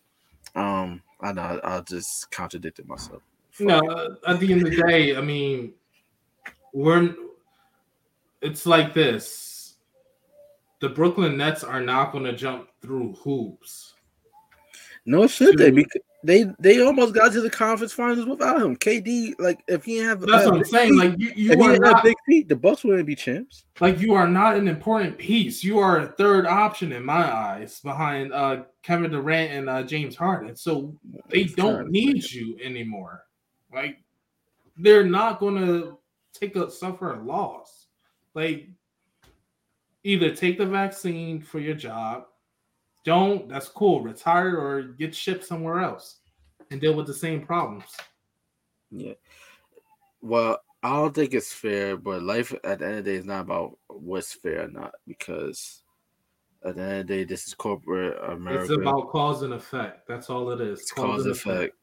um, I know I, just contradicted myself. No, uh, at the end of the day, I mean, we're it's like this. The Brooklyn Nets are not going to jump through hoops. No, should they? Because they they almost got to the conference finals without him. KD, like if he have that's what I'm saying. Like you, you are not big feet, the Bucks wouldn't be champs. Like you are not an important piece. You are a third option in my eyes behind uh Kevin Durant and uh, James Harden. So they don't need you anymore. Like they're not gonna take a suffer a loss. Like either take the vaccine for your job don't, that's cool. Retire or get shipped somewhere else and deal with the same problems. Yeah. Well, I don't think it's fair, but life at the end of the day is not about what's fair or not because at the end of the day, this is corporate America. It's about cause and effect. That's all it is. It's cause, cause and effect. effect.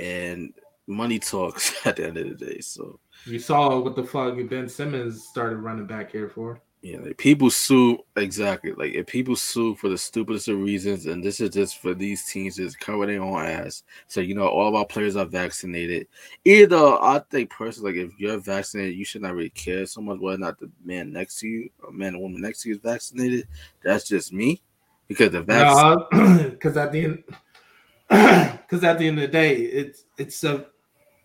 And money talks at the end of the day. So you saw what the fuck Ben Simmons started running back here for. Yeah, like people sue exactly. Like if people sue for the stupidest of reasons, and this is just for these teams to cover their own ass. So you know, all of our players are vaccinated. Either I think personally, like if you're vaccinated, you should not really care so much whether or not the man next to you, a man or woman next to you is vaccinated. That's just me, because the vaccine. Because at the end, because at the end of the day, it's it's a.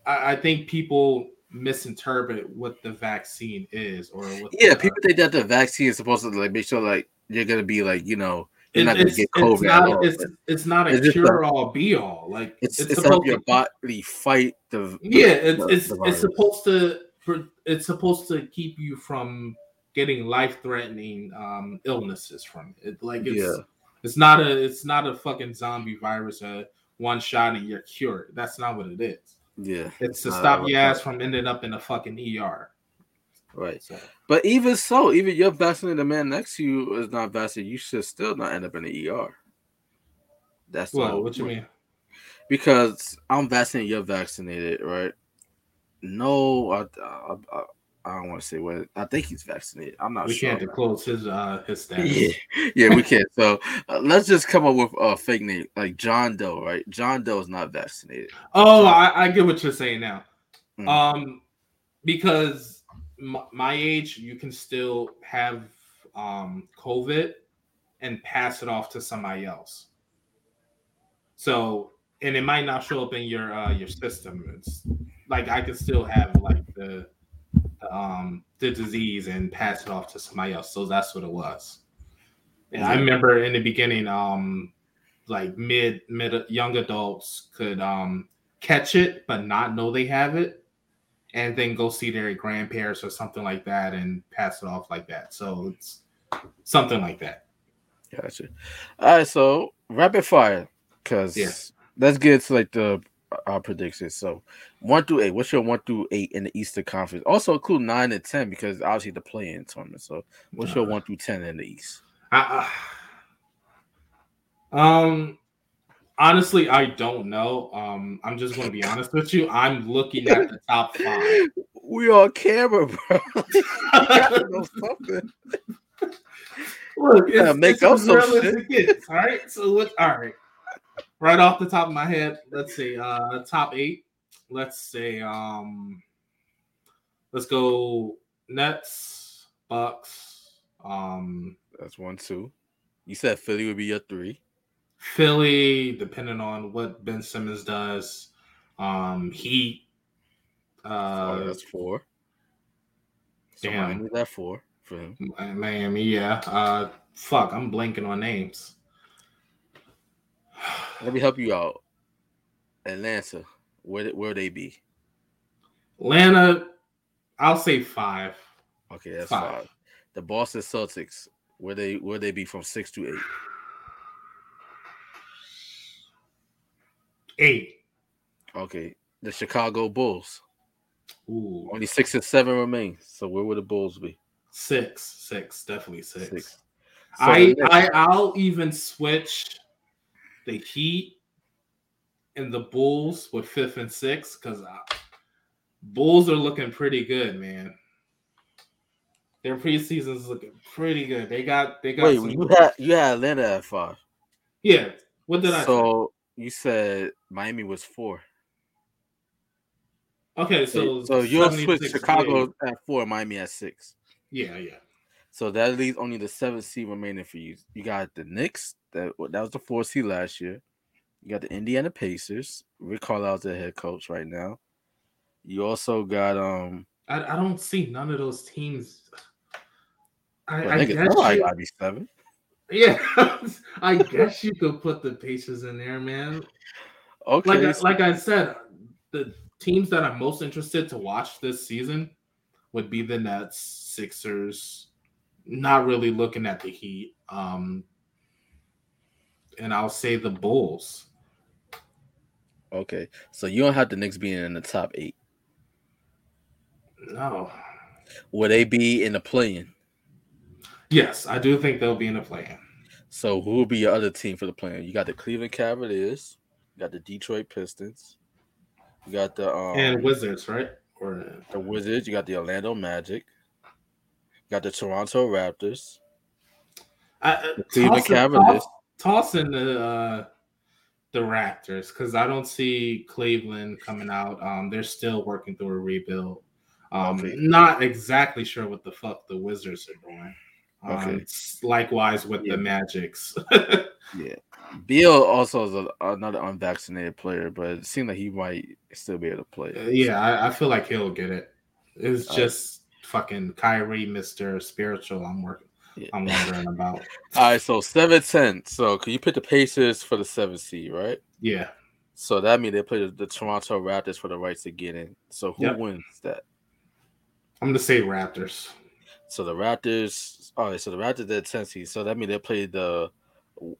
I, I think people misinterpret what the vaccine is or what yeah the, people think that the vaccine is supposed to like make sure like you're gonna be like you know you're not gonna get COVID. It's not, it's, it's not a cure all be all. Like it's it's, it's supposed your body fight the yeah. It's the, it's the it's supposed to it's supposed to keep you from getting life threatening um illnesses from it. Like it's yeah. it's not a it's not a fucking zombie virus. Uh, one shot and you're cured. That's not what it is. Yeah, it's to stop your ass from ending up in a fucking ER. Right. So. But even so, even you're vaccinated, the man next to you is not vaccinated. You should still not end up in the ER. That's what. What you mean? Because I'm vaccinated, you're vaccinated, right? No, I, I, I, I don't want to say what. I think he's vaccinated. I'm not we sure. can't disclose his uh his status. Yeah, yeah, we can't. So uh, let's just come up with a fake name like John Doe, right? John Doe is not vaccinated. Oh, I, I get what you're saying now. Mm. Um, because m- my age, you can still have um COVID and pass it off to somebody else. So, and it might not show up in your uh your system. It's like I could still have like the, um the disease and pass it off to somebody else. So that's what it was. And I remember in the beginning, um, like mid mid young adults could um catch it but not know they have it, and then go see their grandparents or something like that and pass it off like that. So it's something like that. Gotcha. All right, so rapid fire, because Yeah. let's get to like the our predictions. So one through eight. What's your one through eight in the Eastern Conference? Also include nine and ten because obviously the play-in tournament. So what's your one through ten in the East? I, I- um, honestly, I don't know. Um, I'm just going to be honest with you. I'm looking at the top five. We on camera, bro. You gotta know something. Look, Yeah, it's, make it's up some shit. it gets. All right. So what? All right. Right off the top of my head, let's see. Uh, top eight. Let's say. Um, let's go Nets, Bucks, um, That's one, two. You said Philly would be your three. Philly, depending on what Ben Simmons does. Um, Heat. oh, Uh, that's four. So damn. Miami, that four for him. Miami. Yeah. Uh, fuck. I'm blanking on names. Let me help you out. Atlanta, where where they be? Atlanta. I'll say five. Okay, that's Five. five. The Boston Celtics, where they where they be from six to eight. Eight. Okay, the Chicago Bulls, Ooh. only six and seven remain. So where would the Bulls be? Six, six, definitely six. Six. So I, I, I'll even switch the Heat and the Bulls with fifth and sixth because uh, Bulls are looking pretty good, man. Their preseason is looking pretty good. They got, they got. wait, some- you had you had Atlanta at five. yeah. What did I? say? So you said Miami was four. Okay, So, so so you'll switch Chicago at four, Miami at six. Yeah, yeah. So that leaves only the seventh seed remaining for you. You got the Knicks, that that was the fourth seed last year. You got the Indiana Pacers. Rick Carlisle's the head coach right now. You also got um I, I don't see none of those teams. I, well, I niggas, guess you- gotta be seven. yeah, I guess you could put the Pacers in there, man. Okay. Like I, like I said, the teams that I'm most interested to watch this season would be the Nets, Sixers. Not really looking at the Heat. Um, and I'll say the Bulls. okay. So you don't have the Knicks being in the top eight. No. Will they be in the play-in? Yes, I do think they'll be in the play-in. So who will be your other team for the play-in? You got the Cleveland Cavaliers, you got the Detroit Pistons, you got the um and Wizards, right? Or the Wizards, you got the Orlando Magic, got the Toronto Raptors, I, the Cleveland toss in- Cavaliers. Toss, toss the uh, the Raptors because I don't see Cleveland coming out. Um, they're still working through a rebuild. Um, Okay. not exactly sure what the fuck the Wizards are doing. Um, Okay. likewise with Yeah. the Magics. Yeah. Beal also is a, another unvaccinated player, but it seems like he might still be able to play. Uh, yeah, I, I feel like he'll get it. It's Uh, just fucking Kyrie, Mister Spiritual. I'm working. Yeah. I'm wondering about. All right, so 7 10. So can you pick the Pacers for the seven seed, right? Yeah, So that means they play the, the Toronto Raptors for the rights to get in. So who Yep. wins that? I'm gonna say Raptors. So the Raptors, all right. So the Raptors at ten seed. So that means they play the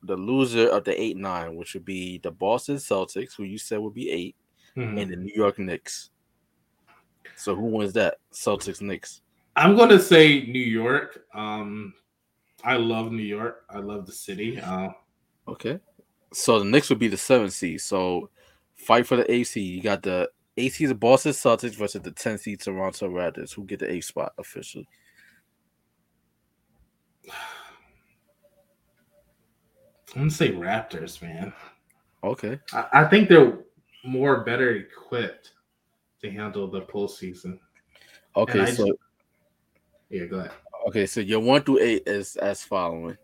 the loser of the eight nine, which would be the Boston Celtics, who you said would be eight, Mhm. and the New York Knicks. So who wins that? Celtics Knicks. I'm gonna say New York. Um, I love New York. I love the city. Uh, Okay. So the Knicks would be the seventh seed. So fight for the AC. You got the seed the Boston Celtics versus the 10 seed Toronto Raptors. Who get the eighth spot officially? I'm gonna say Raptors, man. Okay. I, I think they're more better equipped to handle the postseason. Okay, so just- Yeah, go ahead. okay, so your one through eight is as following: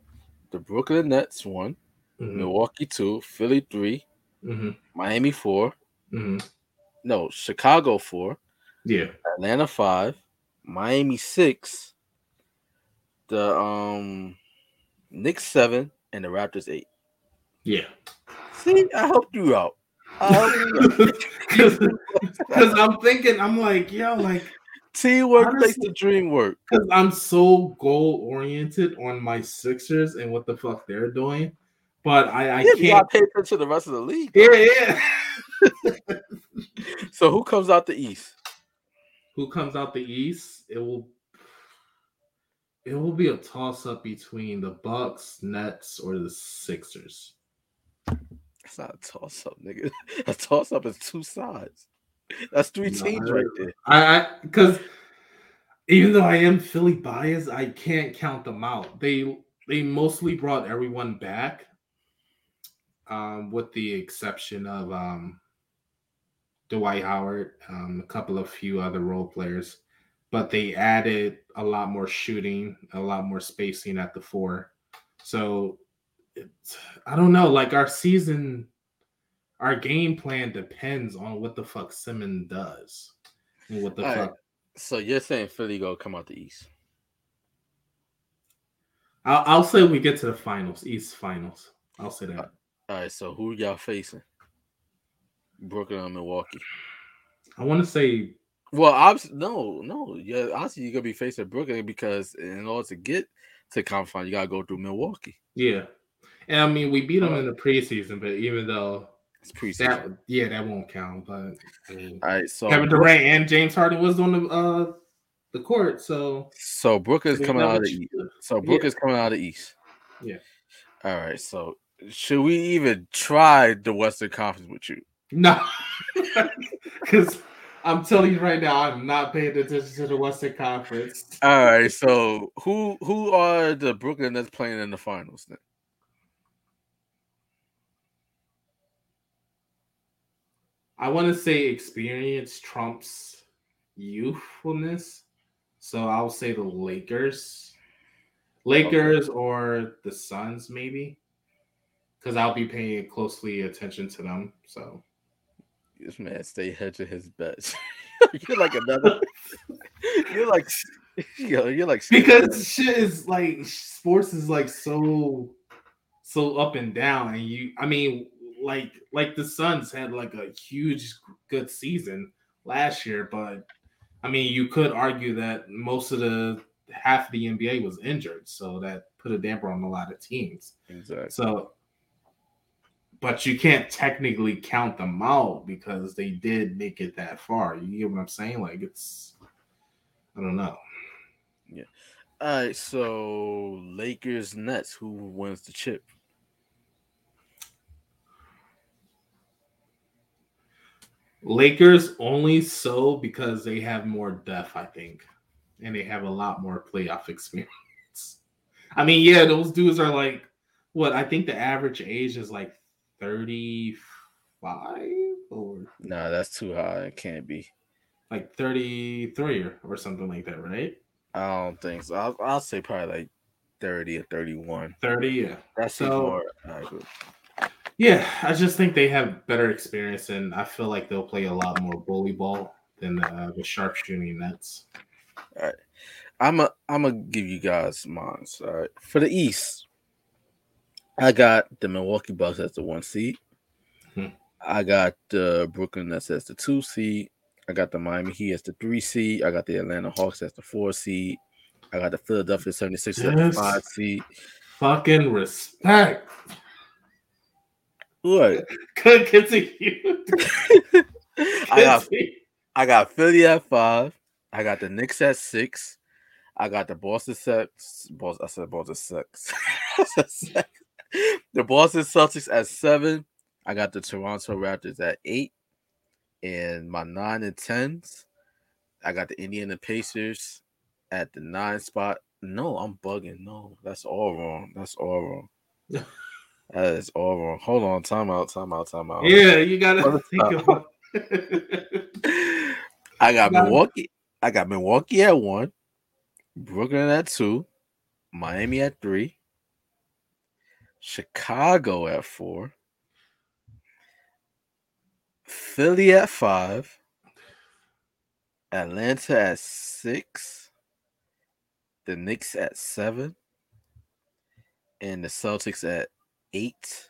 the Brooklyn Nets one, Mhm, Milwaukee two, Philly three, mhm, Miami four, mhm. no, Chicago four, Yeah. Atlanta five, Miami six, the um Knicks seven, and the Raptors eight. Yeah. See, I helped you out. I helped you out. Because I'm thinking, I'm like, yo, like, Teamwork makes Honestly- the dream work. because I'm so goal oriented on my Sixers and what the fuck they're doing, but I, I Yeah, can't. pay attention to the rest of the league. Yeah, yeah. So who comes out the East? Who comes out the East? It will. It will be a toss up between the Bucks, Nets, or the Sixers. That's not a toss up, nigga. A toss up is two sides. That's three No, teams right there. I because even though I am Philly biased, I can't count them out. They they mostly brought everyone back, um, with the exception of um, Dwight Howard, um, a couple of few other role players, but they added a lot more shooting, a lot more spacing at the four. So it's, I don't know, like our season, our game plan depends on what the fuck Simmons does and what the All right. fuck. So you're saying Philly go come out the East? I'll, I'll say we get to the finals, East finals. I'll say that. All right. So who y'all facing? Brooklyn or Milwaukee? I want to say Well, obviously, no, no. Yeah, obviously you're gonna be facing Brooklyn because in order to get to conference, you gotta go through Milwaukee. yeah, I mean we beat them in the preseason, but even though It's preseason. that yeah that won't count. But I mean, All right. So Kevin Durant and James Harden was on the uh the court, so So Brooklyn's is coming out of the East. So Yeah. is coming out of the East. Yeah. All right. So should we even try the Western Conference with you? No, because I'm telling you right now, I'm not paying attention to the Western Conference. All right. So who who are the Brooklyn that's playing in the finals then? I want to say experience trumps youthfulness. So I'll say the Lakers. Lakers or the Suns, maybe. Because I'll be paying closely attention to them. So This man stay hedging his bets. you're like another. you're like, yo, you're like because shit is like sports is like so so up and down. And you I mean, like like the Suns had like a huge good season last year, but I mean you could argue that most of the half of the NBA was injured, so that put a damper on a lot of teams. Exactly. So, but you can't technically count them out because they did make it that far. You get what I'm saying? Like it's, I don't know. Yeah. All right. So Lakers Nets. Who wins the chip? Lakers only so because they have more depth, I think, and they have a lot more playoff experience. I mean, yeah, those dudes are like what I think the average age is like 35 or Nah, that's too high. It can't be. like 33 or, or something like that, right? I don't think so. I'll, I'll say probably like thirty or thirty-one. 30, yeah. That's So- more. Yeah, I just think they have better experience, and I feel like they'll play a lot more bully ball than uh, the sharpshooting Nets. I'm a I'm gonna give you guys mine. All right. For the East, I got the Milwaukee Bucks as the one seed. Hmm. I got the Brooklyn Nets as the two seed. I got the Miami Heat as the three seed. I got the Atlanta Hawks as the four seed. I got the Philadelphia 76ers as the five seed. Fucking respect. What? Good continue. I got I got Philly at five. I got the Knicks at six. I got the Boston Celtics. Boston, I said Boston. Celtics. the Boston Celtics at seven. I got the Toronto Raptors at eight. And my nine and tens, I got the Indiana Pacers at the nine spot. No, I'm bugging. No, that's all wrong. That's all wrong. That is all wrong. Hold on. Time out. Time out. Time out. Yeah, you gotta think about. I got Milwaukee. I got Milwaukee at one, Brooklyn at two, Miami at three, Chicago at four, Philly at five, Atlanta at six, the Knicks at seven, and the Celtics at eight,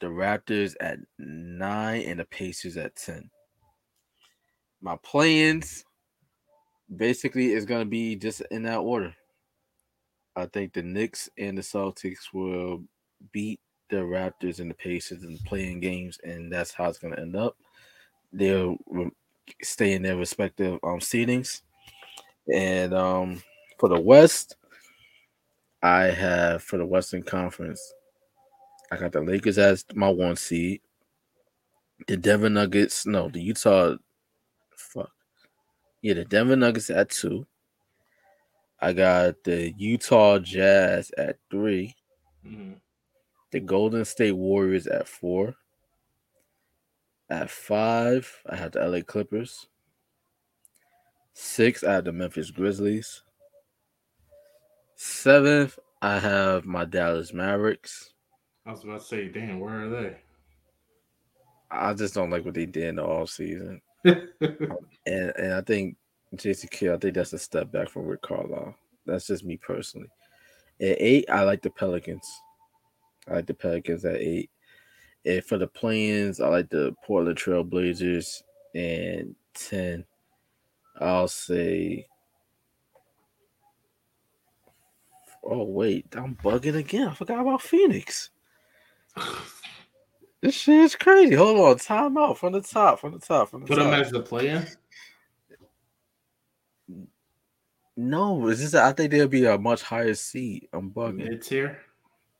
the Raptors at nine, and the Pacers at 10. My plans basically is going to be just in that order. I think the Knicks and the Celtics will beat the Raptors and the Pacers in play-in games, and that's how it's going to end up. They'll stay in their respective um, seedings. And um, for the West, I have for the Western Conference, I got the Lakers as my one seed. The Denver Nuggets, no, the Utah, fuck, yeah, the Denver Nuggets at two. I got the Utah Jazz at 3 mm-hmm. The Golden State Warriors at four. At five, I have the LA Clippers. Six, I have the Memphis Grizzlies. Seventh, I have my Dallas Mavericks. I was about to say, damn, where are they? I just don't like what they did in the off season. and and I think Jason Kidd, I think that's a step back from Rick Carlisle. That's just me personally. At eight, I like the Pelicans. I like the Pelicans at eight. And for the plans, I like the Portland Trail Blazers. And 10, I'll say. Oh, wait. I'm bugging again. I forgot about Phoenix. This shit is crazy. Hold on. Time out from the top. From the top. From the Put top. them as the player. No, it's just I think there'll be a much higher seat. I'm bugging. Mid tier.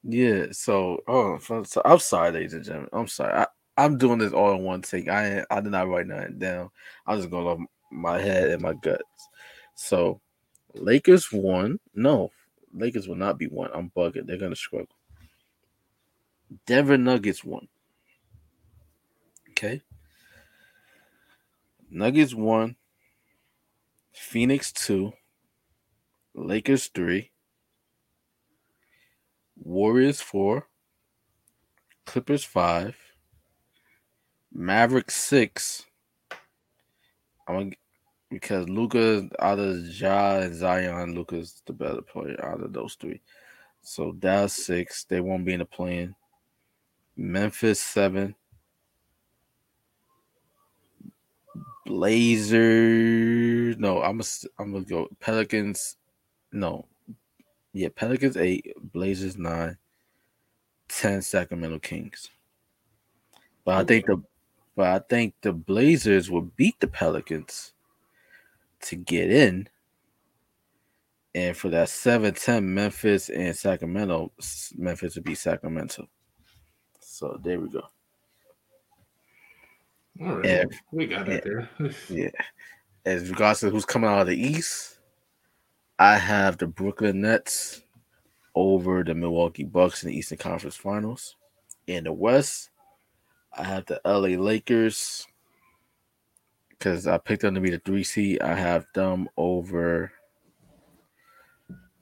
Yeah. So, oh, so I'm sorry, ladies and gentlemen. I'm sorry. I, I'm doing this all in one take. I I did not write nothing down. I'm just going off my head and my guts. So, Lakers won. No, Lakers will not be one. I'm bugging. They're gonna struggle. Denver Nuggets won. Okay. Nuggets won. Phoenix two. Lakers three, Warriors four, Clippers five, Mavericks six. I'm gonna, because Luka out of Ja and Zion, Luka's the better player out of those three. So that's six. They won't be in the plan. Memphis seven. Blazers. No, I'm gonna I'm gonna go Pelicans no, yeah, Pelicans eight, Blazers nine, 10 Sacramento Kings. But I think the but I think the Blazers will beat the Pelicans to get in. And for that 7-10 Memphis and Sacramento, Memphis would be Sacramento. So there we go. All right. And, we got it there. yeah. As regards to who's coming out of the East, I have the Brooklyn Nets over the Milwaukee Bucks in the Eastern Conference Finals. In the West, I have the LA Lakers because I picked them to be the three seed. I have them over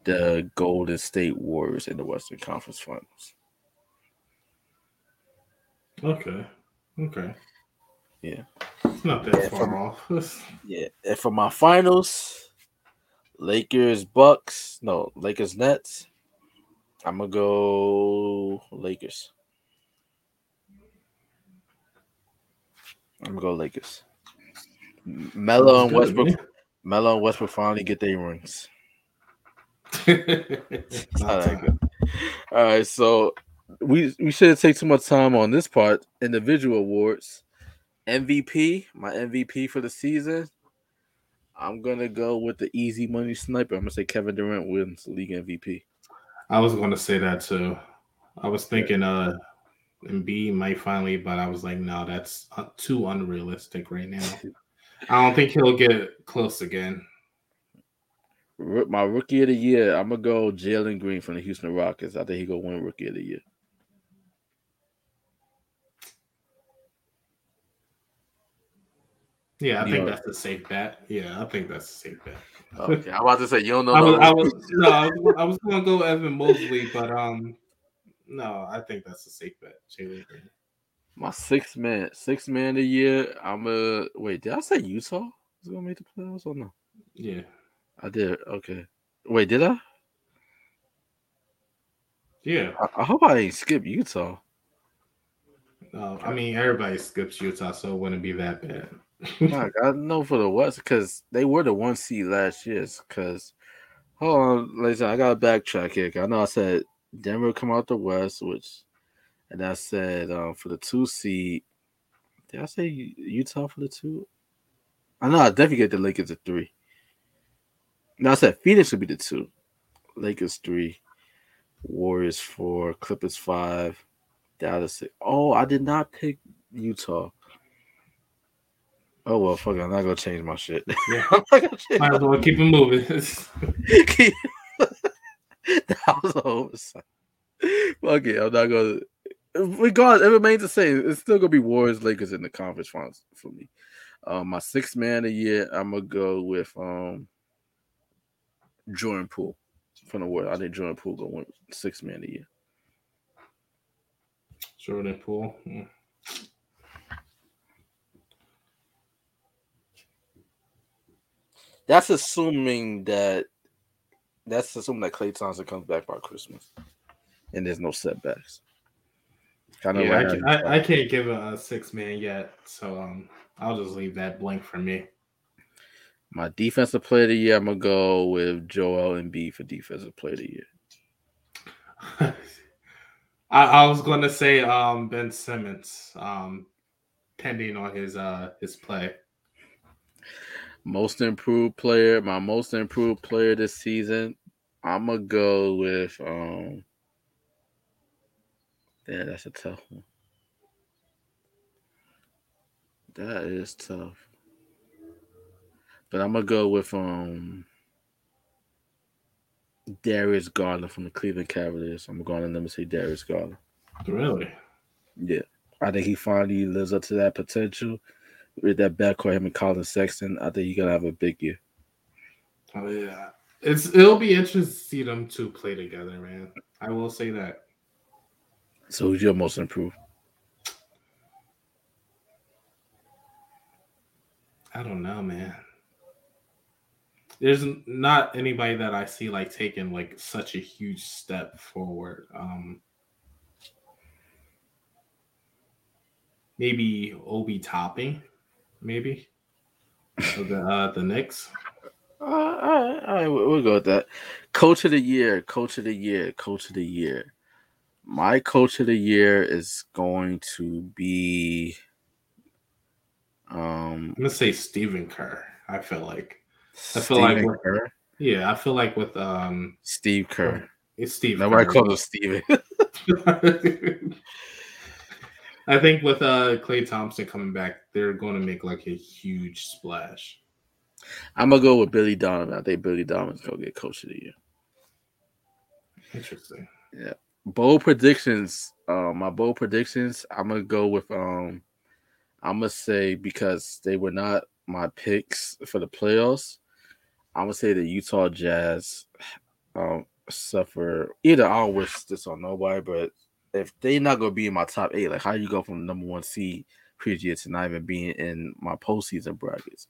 the Golden State Warriors in the Western Conference Finals. Okay. Okay. Yeah. It's not that far for, off. yeah. And for my finals, Lakers, Bucks. No, Lakers, Nets. I'm gonna go Lakers. I'm gonna go Lakers. Melo and Westbrook. Melo and Westbrook finally get their rings. All right, so we we shouldn't take too much time on this part. Individual awards. MVP, my MVP for the season. I'm gonna go with the easy money sniper. I'm gonna say Kevin Durant wins league MVP. I was gonna say that too. I was thinking uh Embiid might finally, but I was like, no, that's uh, too unrealistic right now. I don't think he'll get close again. My rookie of the year, I'm gonna go Jalen Green from the Houston Rockets. I think he gonna win rookie of the year. Yeah, I you think know, that's a safe bet. Yeah, I think that's a safe bet. Okay, I'm about to say you don't know. I was, I was no, I was, I was, gonna go Evan Mobley, but um, no, I think that's a safe bet. Jalen Green. My six man, six man a year. I'm a wait. Did I say Utah was gonna make the playoffs or no? Yeah, I did. Okay. Wait, did I? Yeah. I, I hope I didn't skip Utah. No, I mean everybody skips Utah, so it wouldn't be that bad. My God, no for the West because they were the one seed last year. Because hold on, listen, I got to backtrack here. I know I said Denver come out the West, which, and I said um, for the two seed. Did I say Utah for the two? I know I definitely get the Lakers at three. Now I said Phoenix would be the two. Lakers three, Warriors four, Clippers five, Dallas six. Oh, I did not pick Utah. Oh well, fuck it. I'm not gonna change my shit. Yeah, might as well keep it moving. that was a oversight. Fuck it, I'm not gonna. Regardless, it remains the same. It's still gonna be Warriors, Lakers in the conference finals for me. Um, my sixth man a year, I'm gonna go with um Jordan Poole from the Warriors. I think Jordan Poole gonna win six man a year. Jordan Poole. Hmm. That's assuming that that's assuming that Klay Thompson comes back by Christmas and there's no setbacks. Kind of yeah, I, can, I, I, can't give a, a, six man yet, so um, I'll just leave that blank for me. My defensive player of the year, I'm gonna go with Joel Embiid for defensive player of the year. I, I, was going to say um, Ben Simmons, um, pending on his uh, his play. Most improved player, my most improved player this season, I'm gonna go with um Yeah, that's a tough one. That is tough. But I'm gonna go with um Darius Garland from the Cleveland Cavaliers. I'm going to go let me say Darius Garland. Really? Yeah. I think he finally lives up to that potential with that backcourt, him and Collin Sexton, I think you're gonna have a big year. Oh yeah, it's it'll be interesting to see them two play together, man. I will say that. So who's your most improved? I don't know, man. There's not anybody that I see like taking like such a huge step forward. Um maybe Obi Toppin maybe. the uh, the Knicks. Uh, all right, all right, we'll go with that. Coach of the year, coach of the year, coach of the year. My coach of the year is going to be. Um, I'm gonna say Stephen Kerr. I feel like. I feel Stephen like with, Kerr. Yeah, I feel like with um Steve Kerr. It's Steve. Nobody calls him Steven. I think with uh Klay Thompson coming back, they're going to make like a huge splash. I'm gonna go with Billy Donovan. I think Billy Donovan's gonna get coach of the year. Interesting. Yeah. Bold predictions. Uh, my bold predictions. I'm gonna go with um. I'm gonna say because they were not my picks for the playoffs. I'm gonna say the Utah Jazz um suffer. Either I don't wish this on nobody, but if they not gonna be in my top eight, like how you go from number one seed previous year to not even being in my postseason brackets?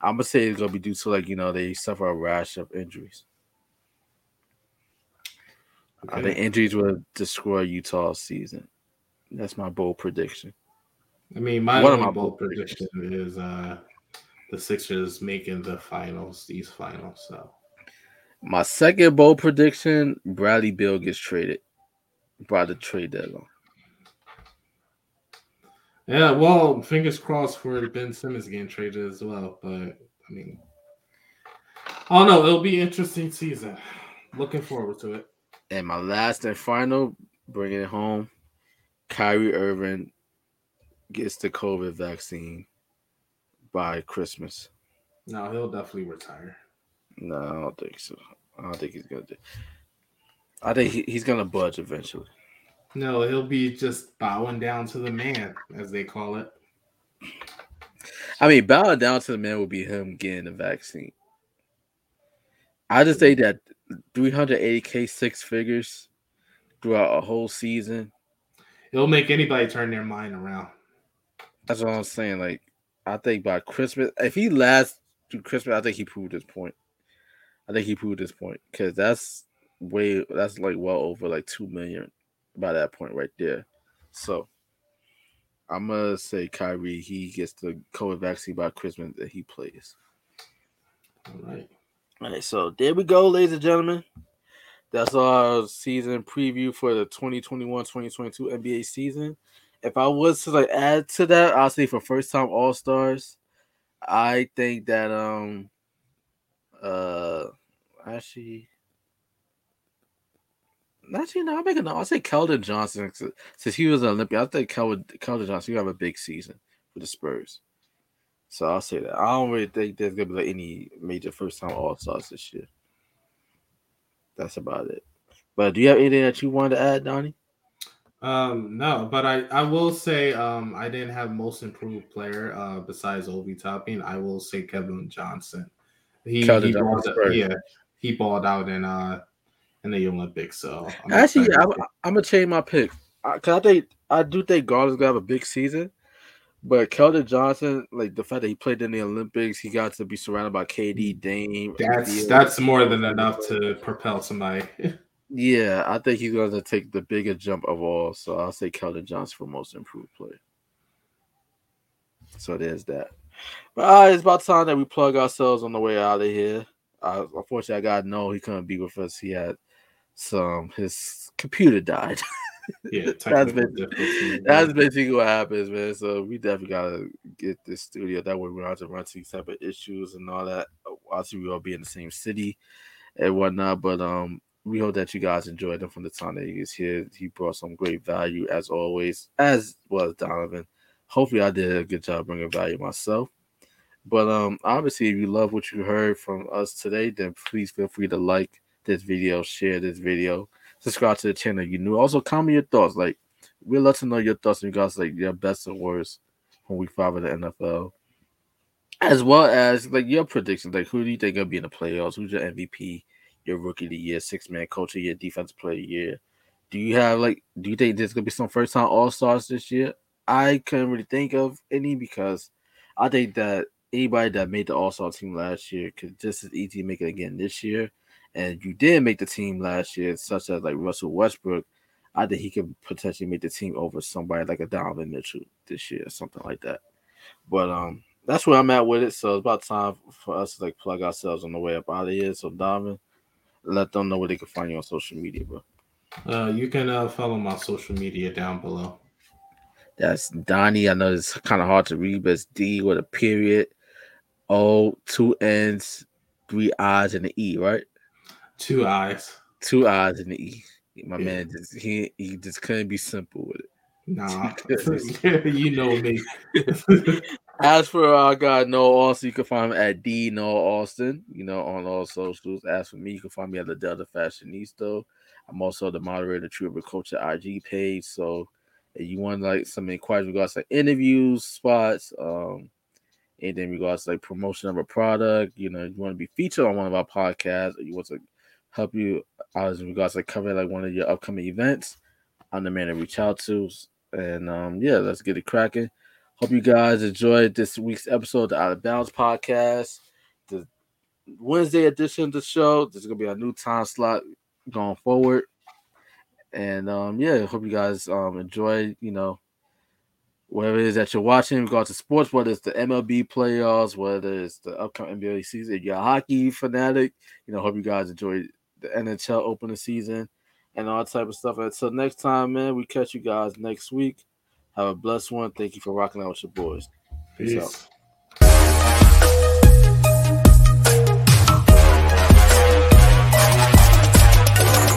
I'm gonna say it's gonna be due to like you know they suffer a rash of injuries. Okay. the injuries will destroy Utah's season. That's my bold prediction. I mean, my one of my bold predictions is uh the Sixers making the finals, these finals. So my second bold prediction: Bradley Beal gets traded by the trade deadline. Yeah, well, fingers crossed for Ben Simmons getting traded as well. But I mean, I don't know. It'll be interesting season. Looking forward to it. And my last and final, bringing it home, Kyrie Irving gets the COVID vaccine by Christmas. No, he'll definitely retire. No, I don't think so. I don't think he's gonna do. I think he, he's gonna budge eventually. No, he'll be just bowing down to the man, as they call it. I mean, bowing down to the man would be him getting the vaccine. I just think that 380k six figures throughout a whole season. It'll make anybody turn their mind around. That's what I'm saying. Like, I think by Christmas, if he lasts through Christmas, I think he proved his point. I think he proved his point because that's way that's like well over like two million by that point right there. So I'm gonna say Kyrie he gets the COVID vaccine by Christmas that he plays. All right. All right, so there we go, ladies and gentlemen. That's our season preview for the 2021-2022 NBA season. If I was to like add to that, I'll say for first time All Stars, I think that um uh actually Actually, no, I'm making no. I'll say Keldon Johnson since he was an Olympian. I think Keldon, Keldon Johnson, you have a big season for the Spurs. So I'll say that. I don't really think there's gonna be like any major first time All Stars this year. That's about it. But do you have anything that you wanted to add, Donnie? Um, no, but I, I will say um I didn't have most improved player uh besides Obi Toppin. I will say Kevin Johnson. He, he balled, yeah, he balled out in uh in the Olympics. So I'm actually, I'm, I'm, gonna change my pick because I think I do think God is gonna have a big season. But Keldon Johnson, like the fact that he played in the Olympics, he got to be surrounded by KD, Dame. That's that's more than enough to propel somebody. yeah, I think he's going to take the biggest jump of all. So I'll say Keldon Johnson for most improved player. So there's that. But uh, it's about time that we plug ourselves on the way out of here. Uh, unfortunately, I got no, he couldn't be with us. He had some his computer died. yeah, that's basically, that's basically what happens, man. So we definitely gotta get this studio that way we don't have to run to these type of issues and all that. Obviously, we all be in the same city and whatnot, but um, we hope that you guys enjoyed him from the time that he was here. He brought some great value as always, as well as Donovan. Hopefully, I did a good job bringing value myself. But um, obviously, if you love what you heard from us today, then please feel free to like this video, share this video, subscribe to the channel. You new. Also, comment your thoughts. Like, we'd love to know your thoughts in regards like your best and worst from week five of the NFL, as well as like your predictions. Like, who do you think will be in the playoffs? Who's your MVP? Your rookie of the year, six man coach of the year, defensive player of year. Do you have like? Do you think there's gonna be some first time All Stars this year? I couldn't really think of any because I think that anybody that made the All Star team last year could just as easy make it again this year and you did make the team last year, such as like Russell Westbrook, I think he could potentially make the team over somebody like a Donovan Mitchell this year, something like that. But um, that's where I'm at with it. So it's about time for us to like plug ourselves on the way up out of here. So Donovan, let them know where they can find you on social media, bro. Uh, you can uh, follow my social media down below. That's Donnie. I know it's kind of hard to read, but it's D with a period, O, two N's, three I's, and an E, right? Two eyes. Two eyes in the E. My yeah. man just he he just couldn't be simple with it. Nah, you know me. As for our guy Noel Austin, you can find him at D Noel Austin, you know, on all socials. As for me, you can find me at the Delta Fashionista. I'm also the moderator, True Culture IG page. So if you want like some inquiries regards to like interviews, spots, um, anything in regards to like promotion of a product, you know, you want to be featured on one of our podcasts, or you want to help you out in regards to cover like one of your upcoming events, I'm the man to reach out to. And um, yeah, let's get it cracking. Hope you guys enjoyed this week's episode of the Outta Bounds podcast. The Wednesday edition of the show. There's gonna be a new time slot going forward. And um, yeah, hope you guys um enjoy, you know, whatever it is that you're watching in regards to sports, whether it's the MLB playoffs, whether it's the upcoming NBA season, you're a hockey fanatic, you know, hope you guys enjoy the NHL opening season and all type of stuff. Until next time, man, we catch you guys next week. Have a blessed one. Thank you for rocking out with your boys. Peace, Peace. out.